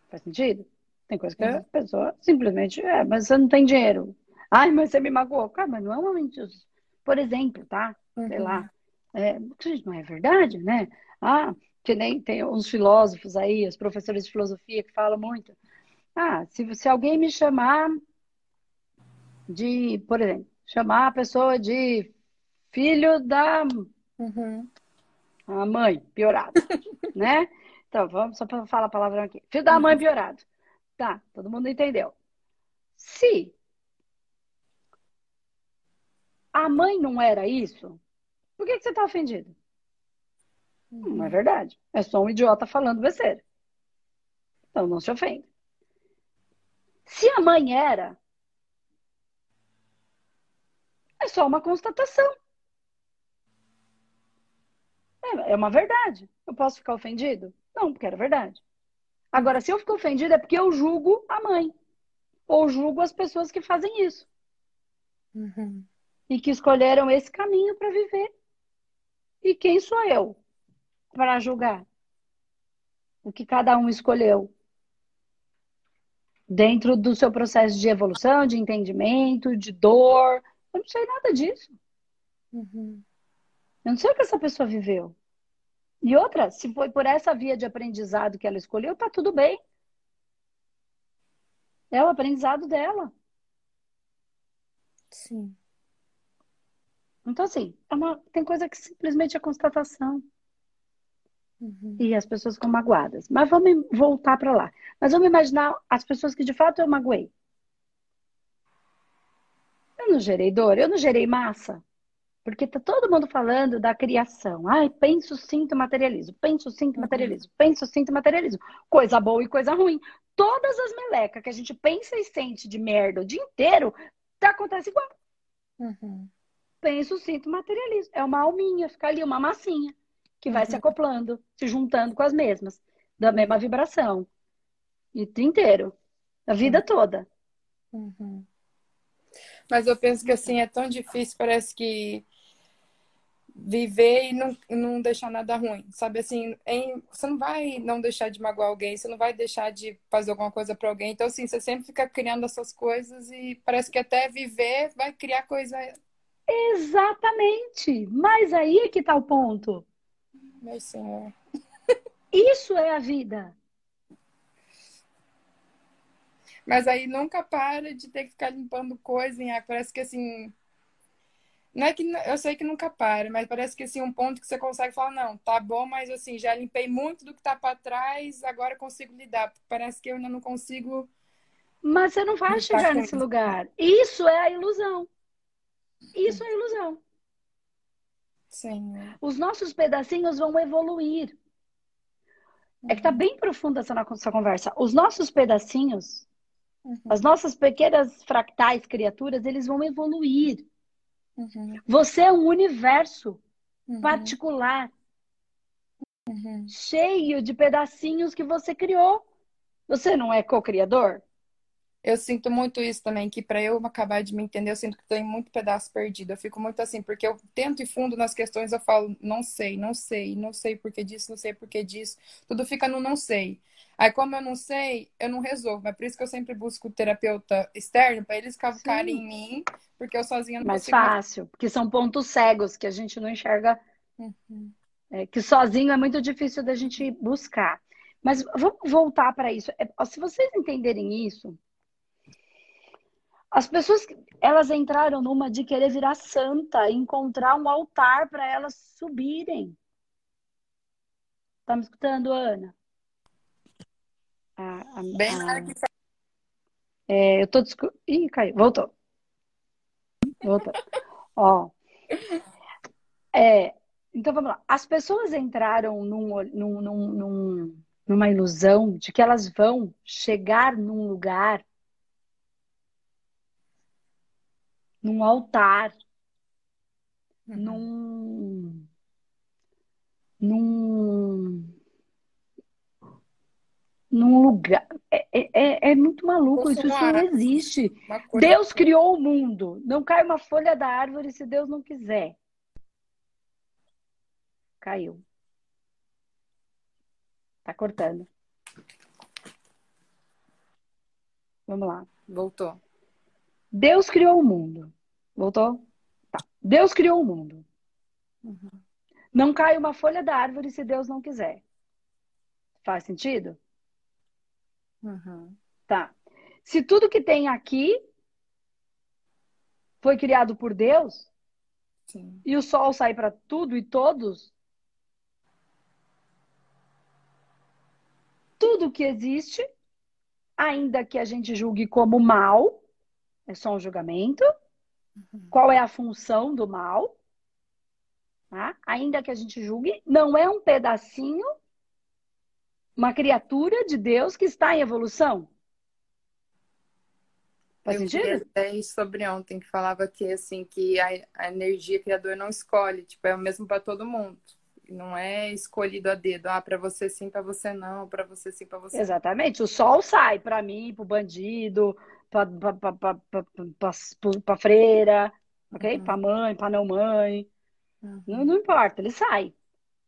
Faz sentido? Tem coisa que uhum. a pessoa simplesmente é, mas você não tem dinheiro. Ai, mas você me magoou. Cara, mas não é um momento. Por exemplo, tá? Sei lá. Uhum. É, não é verdade, né? Ah, que nem tem uns filósofos aí, os professores de filosofia que falam muito. Ah, se, se alguém me chamar de, por exemplo, chamar a pessoa de filho da uhum. a mãe piorado, né? Então, vamos só falar a palavra aqui. Filho da mãe uhum. piorado. Tá, todo mundo entendeu. Se a mãe não era isso, por que, que você está ofendido? Uhum. Não é verdade. É só um idiota falando besteira. Então não se ofende. Se a mãe era, é só uma constatação. É, é uma verdade. Eu posso ficar ofendido? Não, porque era verdade. Agora, se eu fico ofendido é porque eu julgo a mãe. Ou julgo as pessoas que fazem isso. Uhum. E que escolheram esse caminho para viver. E quem sou eu para julgar o que cada um escolheu? Dentro do seu processo de evolução, de entendimento, de dor, eu não sei nada disso. Uhum. Eu não sei o que essa pessoa viveu. E outra, se foi por essa via de aprendizado que ela escolheu, tá tudo bem. É o aprendizado dela. Sim. Então, assim, é uma, tem coisa que simplesmente é constatação. Uhum. E as pessoas ficam magoadas. Mas vamos voltar para lá. Mas vamos imaginar as pessoas que de fato eu magoei. Eu não gerei dor, eu não gerei massa. Porque tá todo mundo falando da criação. Ai, penso, sinto, materializo. Penso, sinto, uhum. materializo. Penso, sinto, materializo. Coisa boa e coisa ruim. Todas as melecas que a gente pensa e sente de merda o dia inteiro, tá, acontece igual. Uhum. Penso, sinto, materializo. É uma alminha, fica ali, uma massinha, que vai uhum. se acoplando, se juntando com as mesmas, da mesma vibração. E o dia inteiro. A vida uhum. toda. Uhum. Mas eu penso que assim é tão difícil, parece que viver e não, não deixar nada ruim, sabe? Assim, em, você não vai não deixar de magoar alguém, você não vai deixar de fazer alguma coisa para alguém. Então, assim, você sempre fica criando essas coisas e parece que até viver vai criar coisa. Exatamente! Mas aí é que tá o ponto. Meu senhor. Isso é a vida. Mas aí nunca para de ter que ficar limpando coisa, hein? Parece que assim não é que eu sei que nunca para, mas parece que assim um ponto que você consegue falar não, tá bom, mas assim já limpei muito do que tá para trás, agora consigo lidar. Parece que eu ainda não consigo. Mas você não vai chegar nesse lugar. Isso é a ilusão. Isso é a ilusão. Sim. Os nossos pedacinhos vão evoluir. É que tá uhum. bem profunda essa nossa conversa. Os nossos pedacinhos, uhum. as nossas pequenas fractais criaturas, eles vão evoluir. Uhum. Você é um universo uhum. particular, uhum. cheio de pedacinhos que você criou. Você não é co-criador? Eu sinto muito isso também, que para eu acabar de me entender, eu sinto que tem muito pedaço perdido. Eu fico muito assim, porque eu tento e fundo nas questões, eu falo, não sei, não sei, não sei por que disso, não sei por que disso. Tudo fica no não sei. Aí, como eu não sei, eu não resolvo. É por isso que eu sempre busco terapeuta externo, para eles ficarem em mim, porque eu sozinha não Mais consigo. Mais fácil, porque são pontos cegos que a gente não enxerga. Uhum. É, que sozinho é muito difícil da gente buscar. Mas vamos voltar para isso. É, se vocês entenderem isso, as pessoas, elas entraram numa de querer virar santa, encontrar um altar para elas subirem. Tá me escutando, Ana? A, a, Bem a... que é, eu tô discu... Ih, caiu. Voltou. Voltou. Ó. É, então vamos lá. As pessoas entraram num, num, num, numa ilusão de que elas vão chegar num lugar, num altar, uhum. num, num num lugar. É, é, é, é muito maluco, isso, isso não existe. Deus criou o mundo. Não cai uma folha da árvore se Deus não quiser. Caiu. Tá cortando. Vamos lá. Voltou. Deus criou o mundo. Voltou? Tá. Deus criou o mundo. Uhum. Não cai uma folha da árvore se Deus não quiser. Faz sentido? Uhum. Tá. Se tudo que tem aqui foi criado por Deus, Sim. e o sol sai para tudo e todos, tudo que existe, ainda que a gente julgue como mal, é só um julgamento. Uhum. Qual é a função do mal? Tá? Ainda que a gente julgue, não é um pedacinho uma criatura de Deus que está em evolução. Faz eu sentido? até sobre ontem que falava que assim que a, a energia criadora não escolhe, tipo é o mesmo para todo mundo. Não é escolhido a dedo, ah, para você sim, para você não, para você sim, para você. Exatamente. O sol sai para mim, para o bandido, para freira, ok? Uhum. Para mãe, para não mãe. Uhum. Não, não importa, ele sai.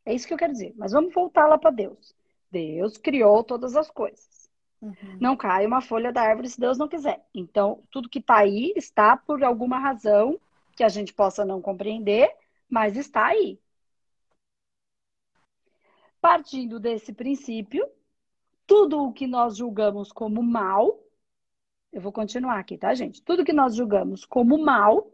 É isso que eu quero dizer. Mas vamos voltar lá para Deus. Deus criou todas as coisas. Uhum. Não cai uma folha da árvore se Deus não quiser. Então, tudo que está aí está por alguma razão que a gente possa não compreender, mas está aí. partindo desse princípio, tudo o que nós julgamos como mal, eu vou continuar aqui, tá, gente? Tudo que nós julgamos como mal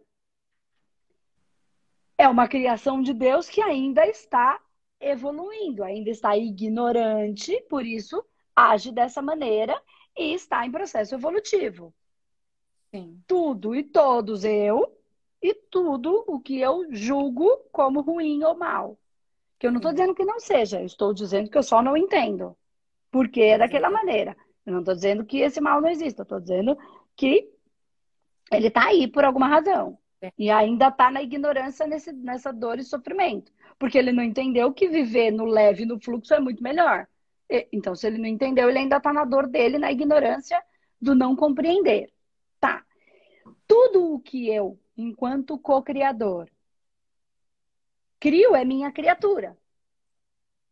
é uma criação de Deus que ainda está evoluindo, ainda está ignorante, por isso age dessa maneira e está em processo evolutivo. Sim. Tudo e todos eu e tudo o que eu julgo como ruim ou mal. Que eu não estou dizendo que não seja, eu estou dizendo que eu só não entendo. Porque é daquela maneira. Eu não estou dizendo que esse mal não existe, eu estou dizendo que ele está aí por alguma razão. E ainda está na ignorância nesse, nessa dor e sofrimento. Porque ele não entendeu que viver no leve, no fluxo, é muito melhor. Então, se ele não entendeu, ele ainda está na dor dele, na ignorância do não compreender. Tá. Tudo o que eu, enquanto co-criador, crio é minha criatura.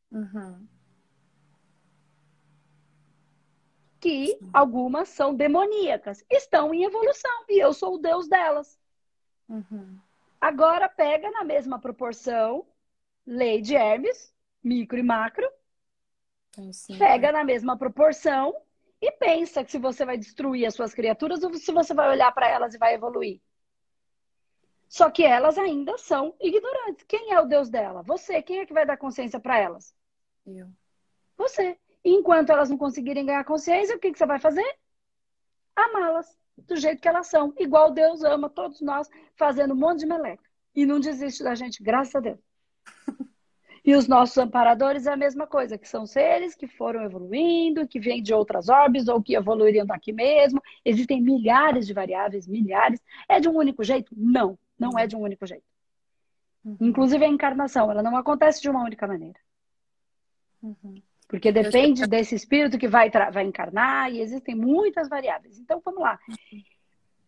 Uhum. Que algumas são demoníacas, estão em evolução e eu sou o Deus delas. Uhum. Agora pega na mesma proporção lei de Hermes, micro e macro, Sim, pega na mesma proporção e pensa que se você vai destruir as suas criaturas ou se você vai olhar para elas e vai evoluir. Só que elas ainda são ignorantes. Quem é o Deus dela? Você. Quem é que vai dar consciência para elas? Eu. Você. Enquanto elas não conseguirem ganhar consciência, o que, que você vai fazer? Amá-las do jeito que elas são. Igual Deus ama todos nós, fazendo um monte de meleca. E não desiste da gente, graças a Deus. E os nossos amparadores é a mesma coisa, que são seres que foram evoluindo, que vêm de outras orbes ou que evoluiriam daqui mesmo. Existem milhares de variáveis, milhares. É de um único jeito? Não, não é de um único jeito. Uhum. Inclusive a encarnação, ela não acontece de uma única maneira. Uhum. Porque depende desse espírito que vai, vai encarnar e existem muitas variáveis. Então, vamos lá. Uhum.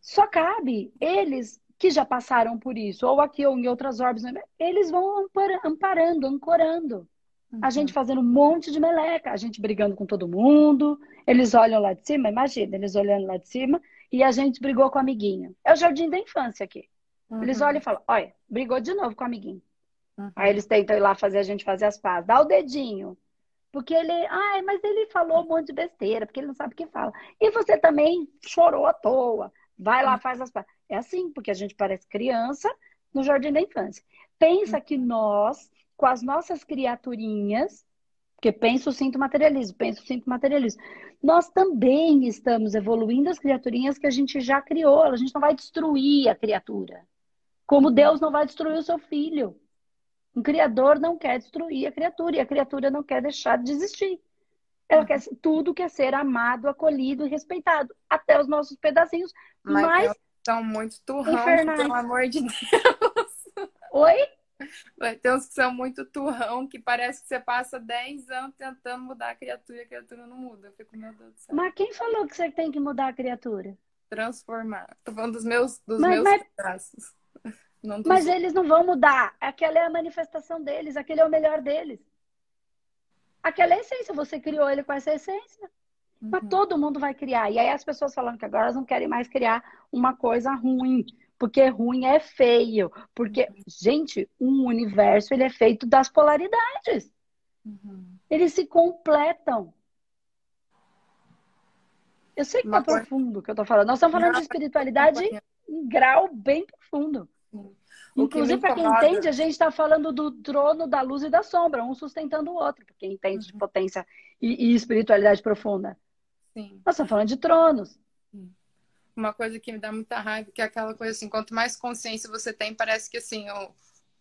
Só cabe eles que já passaram por isso, ou aqui ou em outras orbes, eles vão amparando, ancorando. Uhum. A gente fazendo um monte de meleca, a gente brigando com todo mundo, eles olham lá de cima, imagina, eles olhando lá de cima, e a gente brigou com o amiguinho. É o jardim da infância aqui. Uhum. Eles olham e falam, olha, brigou de novo com o amiguinho. Uhum. Aí eles tentam ir lá fazer a gente fazer as pazes. Dá o dedinho. Porque ele, ai, mas ele falou um monte de besteira, porque ele não sabe o que fala. E você também chorou à toa. Vai lá, faz as. É assim, porque a gente parece criança no jardim da infância. Pensa que nós, com as nossas criaturinhas, porque penso, sinto, materialismo, penso, sinto, materialismo, nós também estamos evoluindo as criaturinhas que a gente já criou. A gente não vai destruir a criatura. Como Deus não vai destruir o seu filho. Um criador não quer destruir a criatura e a criatura não quer deixar de existir. Ela quer tudo quer ser amado, acolhido e respeitado, até os nossos pedacinhos Mas são muito turrão, infernais. pelo amor de Deus. Oi? Vai ter uns que são muito turrão, que parece que você passa 10 anos tentando mudar a criatura e a criatura não muda. Eu fico, meu Deus do céu. Mas quem falou que você tem que mudar a criatura? Transformar. Tô falando dos meus, dos mas, meus mas... traços. Mas eles não vão mudar. Aquela é a manifestação deles, aquele é o melhor deles. Aquela é a essência, você criou ele com essa essência. Uhum. Mas todo mundo vai criar. E aí as pessoas falando que agora elas não querem mais criar uma coisa ruim. Porque ruim é feio. Porque, gente, um universo ele é feito das polaridades. Uhum. Eles se completam. Eu sei que tá profundo o que eu tô falando. Nós estamos falando de espiritualidade em grau bem profundo. Inclusive, para quem entende, a gente está falando do trono da luz e da sombra, um sustentando o outro, para quem entende uhum. de potência e, e, espiritualidade profunda. Sim. Nós estamos falando de tronos. Uma coisa que me dá muita raiva, que é aquela coisa assim, quanto mais consciência você tem, parece que assim, o,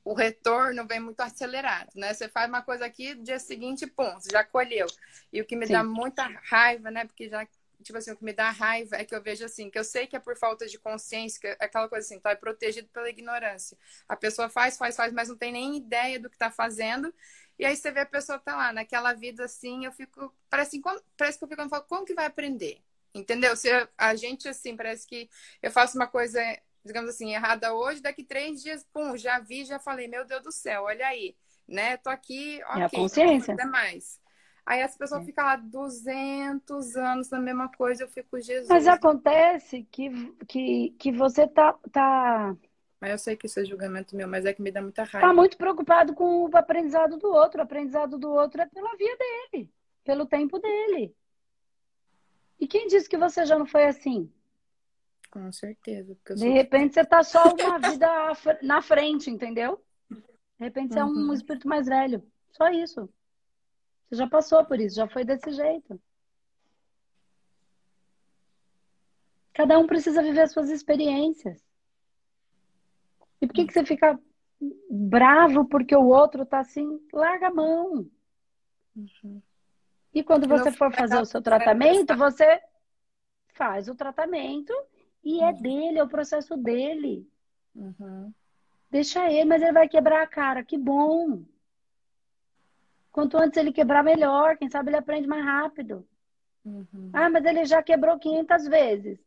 o retorno vem muito acelerado, né? Você faz uma coisa aqui, dia seguinte, pum, você já colheu. E o que me Sim. dá muita raiva, né? Porque já tipo assim, o que me dá raiva é que eu vejo assim, que eu sei que é por falta de consciência, que é aquela coisa assim, tá é protegido pela ignorância. A pessoa faz, faz, faz, mas não tem nem ideia do que tá fazendo. E aí você vê a pessoa tá lá, naquela vida assim, eu fico, parece, parece que eu fico falando, como que vai aprender? Entendeu? Se a gente assim, parece que eu faço uma coisa, digamos assim, errada hoje, daqui três dias, pum, já vi, já falei, meu Deus do céu, olha aí, né? Tô aqui, ok, é a consciência. Não mais. Aí as pessoas é. ficam lá 200 anos na mesma coisa, eu fico, Jesus. Mas acontece que, que, que você tá, tá Mas eu sei que isso é julgamento meu, mas é que me dá muita raiva. Tá muito preocupado com o aprendizado do outro. O aprendizado do outro é pela via dele, pelo tempo dele. E quem disse que você já não foi assim? Com certeza. De sou... repente você tá só uma vida na frente, entendeu? De repente você uhum. é um uhum. espírito mais velho. Só isso. Você já passou por isso, já foi desse jeito. Cada um precisa viver as suas experiências. E por que, que você fica bravo porque o outro tá assim? Larga a mão. Uhum. E quando você for fazer o seu tratamento, você faz o tratamento e é uhum. dele, é o processo dele. Uhum. Deixa ele, mas ele vai quebrar a cara. Que bom. Quanto antes ele quebrar, melhor. Quem sabe ele aprende mais rápido. Uhum. Ah, mas ele já quebrou 500 vezes.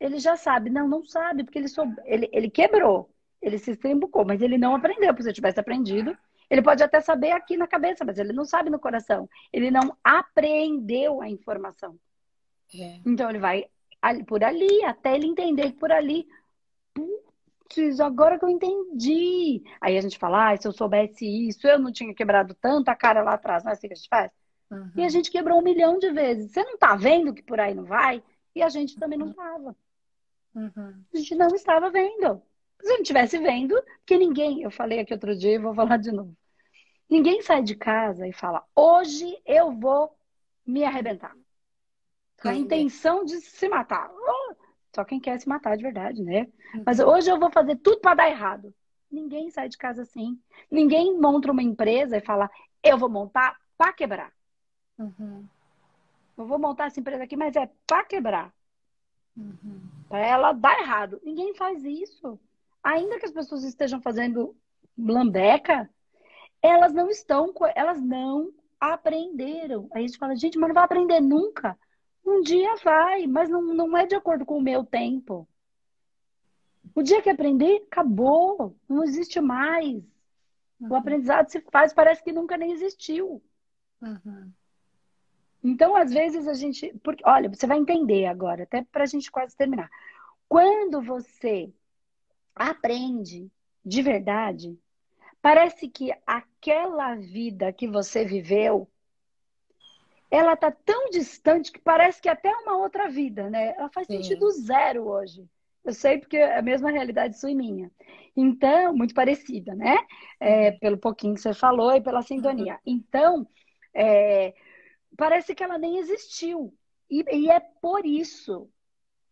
Ele já sabe. Não, não sabe, porque ele, soube. ele, ele quebrou ele se estrimbucou, mas ele não aprendeu, porque se ele tivesse aprendido, ele pode até saber aqui na cabeça, mas ele não sabe no coração. Ele não apreendeu a informação. É. Então ele vai por ali, até ele entender que por ali. Putz, agora que eu entendi. Aí a gente fala, ah, se eu soubesse isso, eu não tinha quebrado tanto a cara lá atrás, não é assim que a gente faz? Uhum. E a gente quebrou um milhão de vezes. Você não tá vendo que por aí não vai? E a gente também não estava. Uhum. A gente não estava vendo. Se eu não estivesse vendo, porque ninguém, eu falei aqui outro dia e vou falar de novo. Ninguém sai de casa e fala, hoje eu vou me arrebentar. Com a intenção de se matar. Só quem quer se matar de verdade, né? Uhum. Mas hoje eu vou fazer tudo para dar errado. Ninguém sai de casa assim. Ninguém monta uma empresa e fala, eu vou montar para quebrar. Uhum. Eu vou montar essa empresa aqui, mas é para quebrar. Uhum. Para ela dar errado. Ninguém faz isso ainda que as pessoas estejam fazendo lambeca, elas não estão, elas não aprenderam. Aí a gente fala, gente, mas não vai aprender nunca. Um dia vai, mas não, não é de acordo com o meu tempo. O dia que aprender, acabou. Não existe mais. Uhum. O aprendizado se faz, parece que nunca nem existiu. Uhum. Então, às vezes, a gente. Porque, olha, você vai entender agora, até para a gente quase terminar. Quando você aprende de verdade, parece que aquela vida que você viveu, ela tá tão distante que parece que é até uma outra vida, né? Ela faz Sim. sentido zero hoje. Eu sei porque é a mesma realidade sua e minha. Então, muito parecida, né? É, uhum. pelo pouquinho que você falou e pela sintonia. Uhum. Então, é, parece que ela nem existiu. E, e é por isso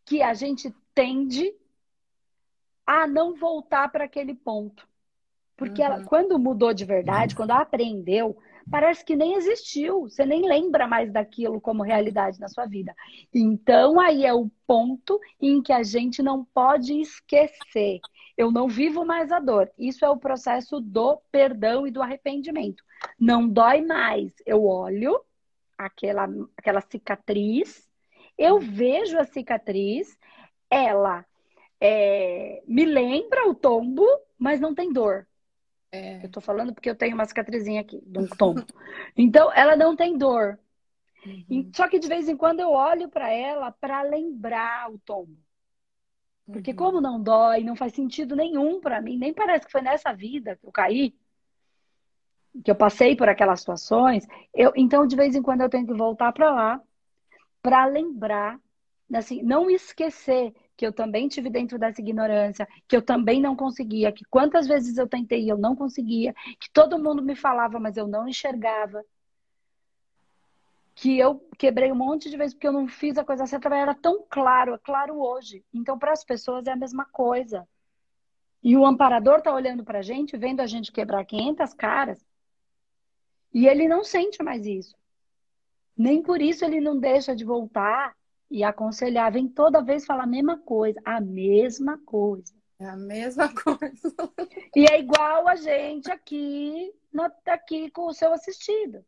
que a gente tende a não voltar para aquele ponto. Porque uhum. ela, quando mudou de verdade, quando aprendeu, parece que nem existiu. Você nem lembra mais daquilo como realidade na sua vida. Então, aí é o ponto em que a gente não pode esquecer. Eu não vivo mais a dor. Isso é o processo do perdão e do arrependimento. Não dói mais. Eu olho aquela, aquela cicatriz, eu vejo a cicatriz, ela é, me lembra o tombo, mas não tem dor. É. Eu tô falando porque eu tenho uma cicatrizinha aqui, de um tombo. então, ela não tem dor. Uhum. Só que de vez em quando eu olho para ela para lembrar o tombo. Porque uhum. como não dói, não faz sentido nenhum para mim, nem parece que foi nessa vida que eu caí, que eu passei por aquelas situações, eu, então de vez em quando eu tenho que voltar para lá para lembrar, assim, não esquecer que eu também tive dentro dessa ignorância, que eu também não conseguia, que quantas vezes eu tentei e eu não conseguia, que todo mundo me falava, mas eu não enxergava. Que eu quebrei um monte de vezes porque eu não fiz a coisa certa, mas era tão claro, é claro hoje. Então, para as pessoas é a mesma coisa. E o amparador tá olhando pra gente, vendo a gente quebrar 500 caras, e ele não sente mais isso. Nem por isso ele não deixa de voltar e aconselhar, vem toda vez falar a mesma coisa, a mesma coisa. É a mesma coisa. E é igual a gente aqui, no, aqui com o seu assistido.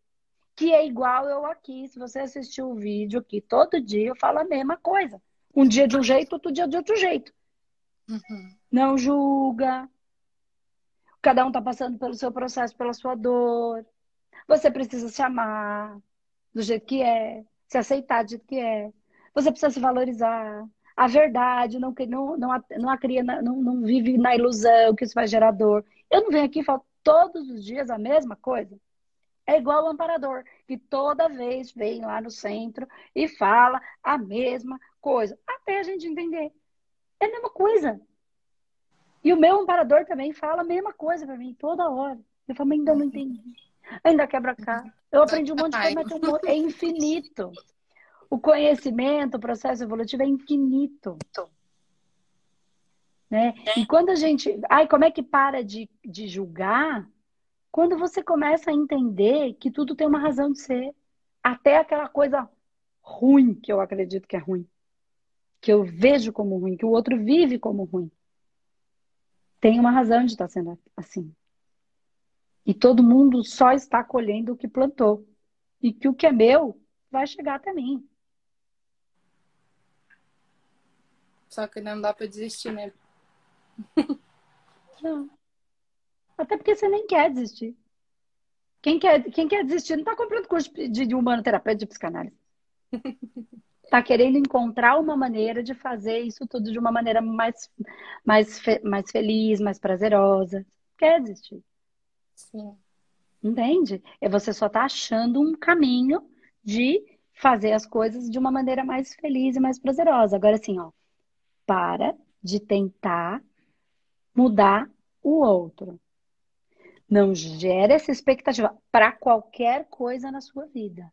Que é igual eu aqui. Se você assistiu o vídeo aqui todo dia, eu falo a mesma coisa. Um dia de um jeito, outro dia de outro jeito. Uhum. Não julga. Cada um tá passando pelo seu processo, pela sua dor. Você precisa se amar do jeito que é, se aceitar do jeito que é. Você precisa se valorizar. a verdade, não, não, não, não, cria, não, não vive na ilusão que isso vai gerar dor. Eu não venho aqui e falo todos os dias a mesma coisa. É igual o amparador, que toda vez vem lá no centro e fala a mesma coisa, até a gente entender. É a mesma coisa. E o meu amparador também fala a mesma coisa para mim, toda hora. Eu falo, ainda não entendi. Ainda quebra cá. Eu aprendi um monte de coisa, mas é infinito. O conhecimento, o processo evolutivo é infinito. Né? E quando a gente. Ai, como é que para de, de julgar? Quando você começa a entender que tudo tem uma razão de ser. Até aquela coisa ruim que eu acredito que é ruim. Que eu vejo como ruim, que o outro vive como ruim. Tem uma razão de estar sendo assim. E todo mundo só está colhendo o que plantou. E que o que é meu vai chegar até mim. Só que não dá para desistir, né? Não. Até porque você nem quer desistir. Quem quer, quem quer desistir não está comprando curso de, de humanoterapeuta de psicanálise. Está querendo encontrar uma maneira de fazer isso tudo de uma maneira mais, mais, mais feliz, mais prazerosa. Quer desistir. Sim. Entende? E você só está achando um caminho de fazer as coisas de uma maneira mais feliz e mais prazerosa. Agora, assim, ó, para de tentar mudar o outro. Não gera essa expectativa para qualquer coisa na sua vida.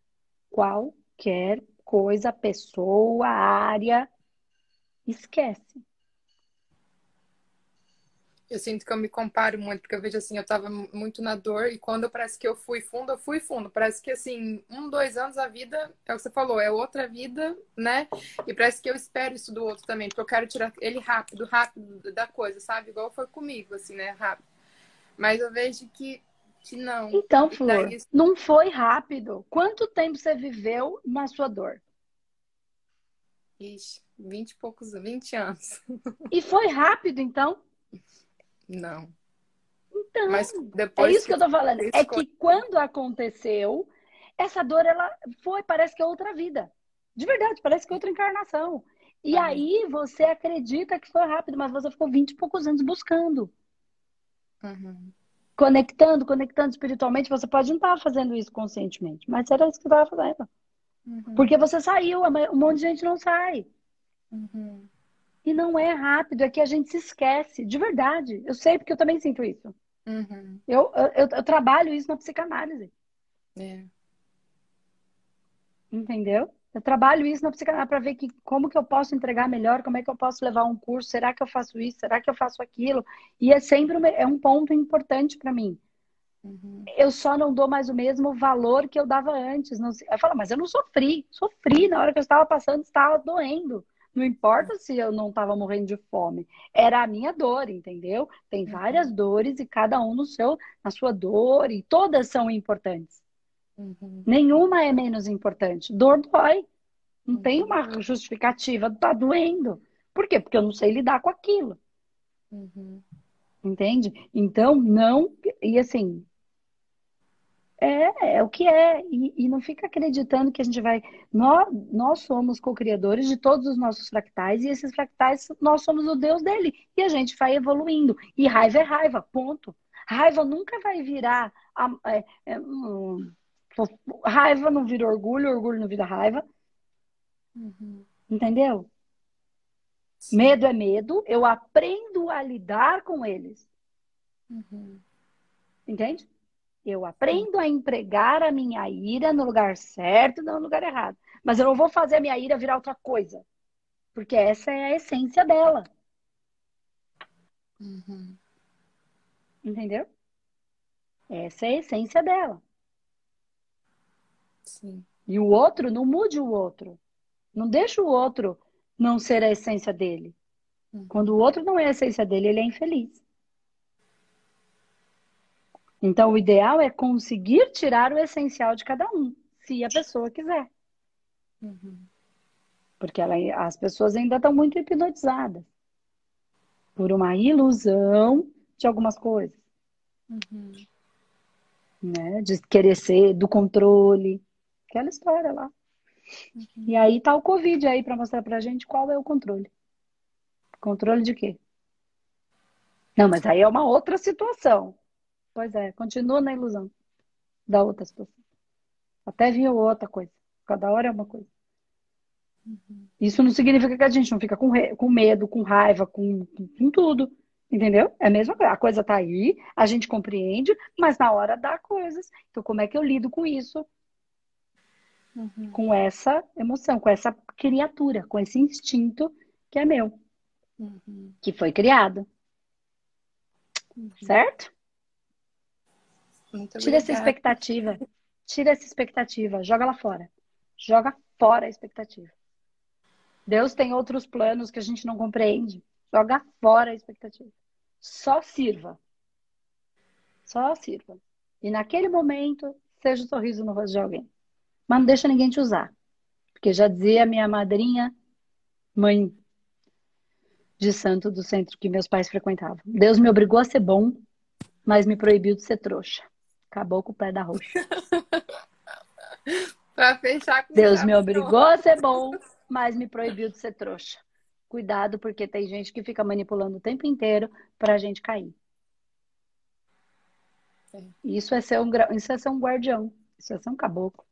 Qualquer coisa, pessoa, área. Esquece eu sinto que eu me comparo muito, porque eu vejo assim, eu tava muito na dor e quando parece que eu fui fundo, eu fui fundo. Parece que assim, um, dois anos a vida, é o que você falou, é outra vida, né? E parece que eu espero isso do outro também, porque eu quero tirar ele rápido, rápido da coisa, sabe? Igual foi comigo, assim, né? Rápido. Mas eu vejo que, que não. Então, Flor, não foi rápido. Quanto tempo você viveu na sua dor? Ixi, vinte e poucos, vinte anos. E foi rápido, então? Não. Então, Mas depois é isso que, que eu tô falando. É que quando aconteceu, essa dor, ela foi, parece que é outra vida. De verdade, parece que é outra encarnação. E uhum. aí você acredita que foi rápido, mas você ficou 20 e poucos anos buscando. Uhum. Conectando, conectando espiritualmente. Você pode não estar fazendo isso conscientemente, mas era isso que você estava fazendo. Uhum. Porque você saiu, um monte de gente não sai. Uhum. E não é rápido, é que a gente se esquece, de verdade. Eu sei porque eu também sinto isso. Uhum. Eu, eu, eu, trabalho isso na psicanálise. É. Entendeu? Eu trabalho isso na psicanálise para ver que, como que eu posso entregar melhor, como é que eu posso levar um curso, será que eu faço isso, será que eu faço aquilo? E é sempre é um ponto importante para mim. Uhum. Eu só não dou mais o mesmo valor que eu dava antes. Não, eu falo, mas eu não sofri. Sofri na hora que eu estava passando, estava doendo. Não importa se eu não estava morrendo de fome, era a minha dor, entendeu? Tem uhum. várias uhum. dores e cada um no seu, na sua dor e todas são importantes. Uhum. Nenhuma é menos importante. Dor dói. Não uhum. tem uma justificativa, tá doendo. Por quê? Porque eu não sei lidar com aquilo. Uhum. Entende? Então, não. E assim, é, é o que é. E, e, não fica acreditando que a gente vai. Nós, nós somos co-criadores de todos os nossos fractais, e esses fractais, nós somos o Deus dele. E a gente vai evoluindo. E raiva é raiva, ponto. Raiva nunca vai virar. É, é, hum, raiva não vira orgulho, orgulho não vira raiva. Uhum. Entendeu? Sim. Medo é medo, eu aprendo a lidar com eles. Uhum. Entende? Eu aprendo a empregar a minha ira no lugar certo, não no lugar errado. Mas eu não vou fazer a minha ira virar outra coisa. Porque essa é a essência dela. Uhum. Entendeu? Essa é a essência dela. Sim. E o outro, não mude o outro. Não deixa o outro não ser a essência dele. Uhum. Quando o outro não é a essência dele, ele é infeliz. Então, o ideal é conseguir tirar o essencial de cada um, se a pessoa quiser. Uhum. Porque ela, as pessoas ainda estão muito hipnotizadas por uma ilusão de algumas coisas. Uhum. Né? De querer ser do controle. Aquela história lá. Uhum. E aí tá o Covid aí para mostrar pra gente qual é o controle. Controle de quê? Não, mas aí é uma outra situação. Pois é, continua na ilusão da outra situação. Até vinha outra coisa. Cada hora é uma coisa. Uhum. Isso não significa que a gente não fica com, com medo, com raiva, com, com tudo. Entendeu? É a mesma coisa. A coisa tá aí, a gente compreende, mas na hora dá coisas. Então, como é que eu lido com isso? Uhum. Com essa emoção, com essa criatura, com esse instinto que é meu, uhum. que foi criado. Uhum. Certo? Muito Tira essa expectativa. Tira essa expectativa. Joga lá fora. Joga fora a expectativa. Deus tem outros planos que a gente não compreende. Joga fora a expectativa. Só sirva. Só sirva. E naquele momento, seja o um sorriso no rosto de alguém. Mas não deixa ninguém te usar. Porque já dizia minha madrinha, mãe de santo do centro que meus pais frequentavam. Deus me obrigou a ser bom, mas me proibiu de ser trouxa. Acabou com o pé da roxa. pra fechar com Deus me obrigou a ser bom, mas me proibiu de ser trouxa. Cuidado, porque tem gente que fica manipulando o tempo inteiro para a gente cair. É. Isso, é ser um, isso é ser um guardião. Isso é ser um caboclo.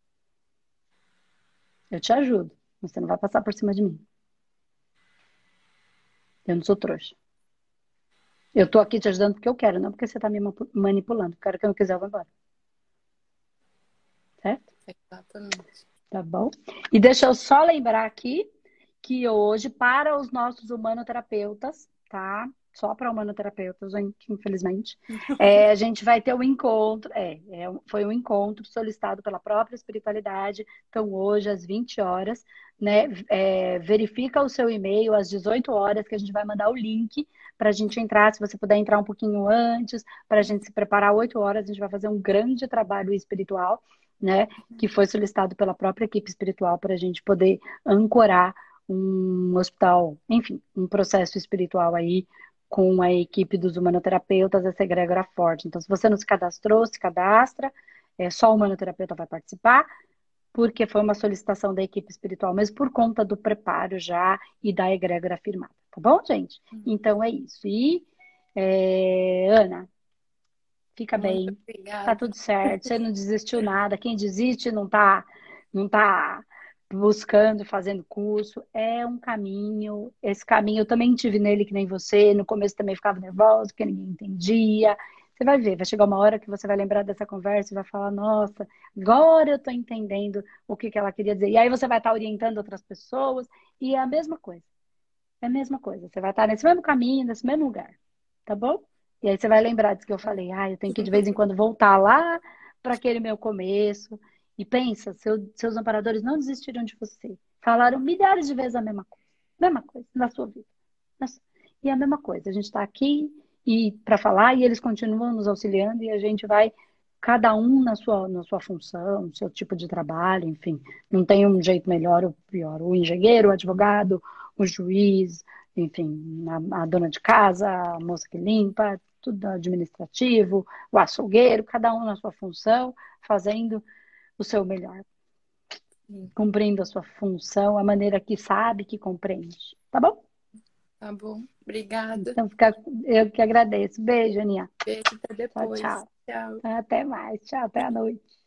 Eu te ajudo, mas você não vai passar por cima de mim. Eu não sou trouxa. Eu tô aqui te ajudando porque eu quero, não porque você tá me manipulando. Quero que eu não quiser, eu vou embora. Certo? Exatamente. Tá bom? E deixa eu só lembrar aqui que hoje, para os nossos humanoterapeutas, tá? Só para humanoterapeutas, infelizmente, é, a gente vai ter um encontro, é, é, foi um encontro solicitado pela própria espiritualidade, então hoje às 20 horas, né, é, verifica o seu e-mail às 18 horas, que a gente vai mandar o link para a gente entrar, se você puder entrar um pouquinho antes, para a gente se preparar 8 horas, a gente vai fazer um grande trabalho espiritual, né, que foi solicitado pela própria equipe espiritual para a gente poder ancorar um hospital, enfim, um processo espiritual aí com a equipe dos humanoterapeutas, essa egrégora forte. Então, se você não se cadastrou, se cadastra, é, só o humanoterapeuta vai participar, porque foi uma solicitação da equipe espiritual, mas por conta do preparo já e da egrégora firmada, tá bom, gente? Uhum. Então é isso. E, é, Ana, fica Muito bem, obrigada. tá tudo certo, você não desistiu nada, quem desiste não tá, não tá buscando, fazendo curso, é um caminho. Esse caminho eu também tive nele que nem você. No começo também ficava nervosa, porque ninguém entendia. Você vai ver, vai chegar uma hora que você vai lembrar dessa conversa e vai falar: Nossa, agora eu estou entendendo o que, que ela queria dizer. E aí você vai estar orientando outras pessoas, e é a mesma coisa. É a mesma coisa. Você vai estar nesse mesmo caminho, nesse mesmo lugar. Tá bom? E aí você vai lembrar disso que eu falei: Ah, eu tenho que de vez em quando voltar lá para aquele meu começo e pensa, seu, seus amparadores não desistiram de você. Falaram milhares de vezes a mesma coisa. Mesma coisa na sua vida. E é a mesma coisa. A gente está aqui e para falar e eles continuam nos auxiliando e a gente vai cada um na sua na sua função, no seu tipo de trabalho, enfim, não tem um jeito melhor ou pior. O engenheiro, o advogado, o juiz, enfim, a, a dona de casa, a moça que limpa, tudo administrativo, o açougueiro, cada um na sua função, fazendo o seu melhor. Cumprindo a sua função, a maneira que sabe, que compreende. Tá bom? Tá bom. Obrigada. Então, fica, eu que agradeço. Beijo, Aninha. Beijo, até depois. Tchau, tchau. tchau. Até mais. Tchau, até a noite.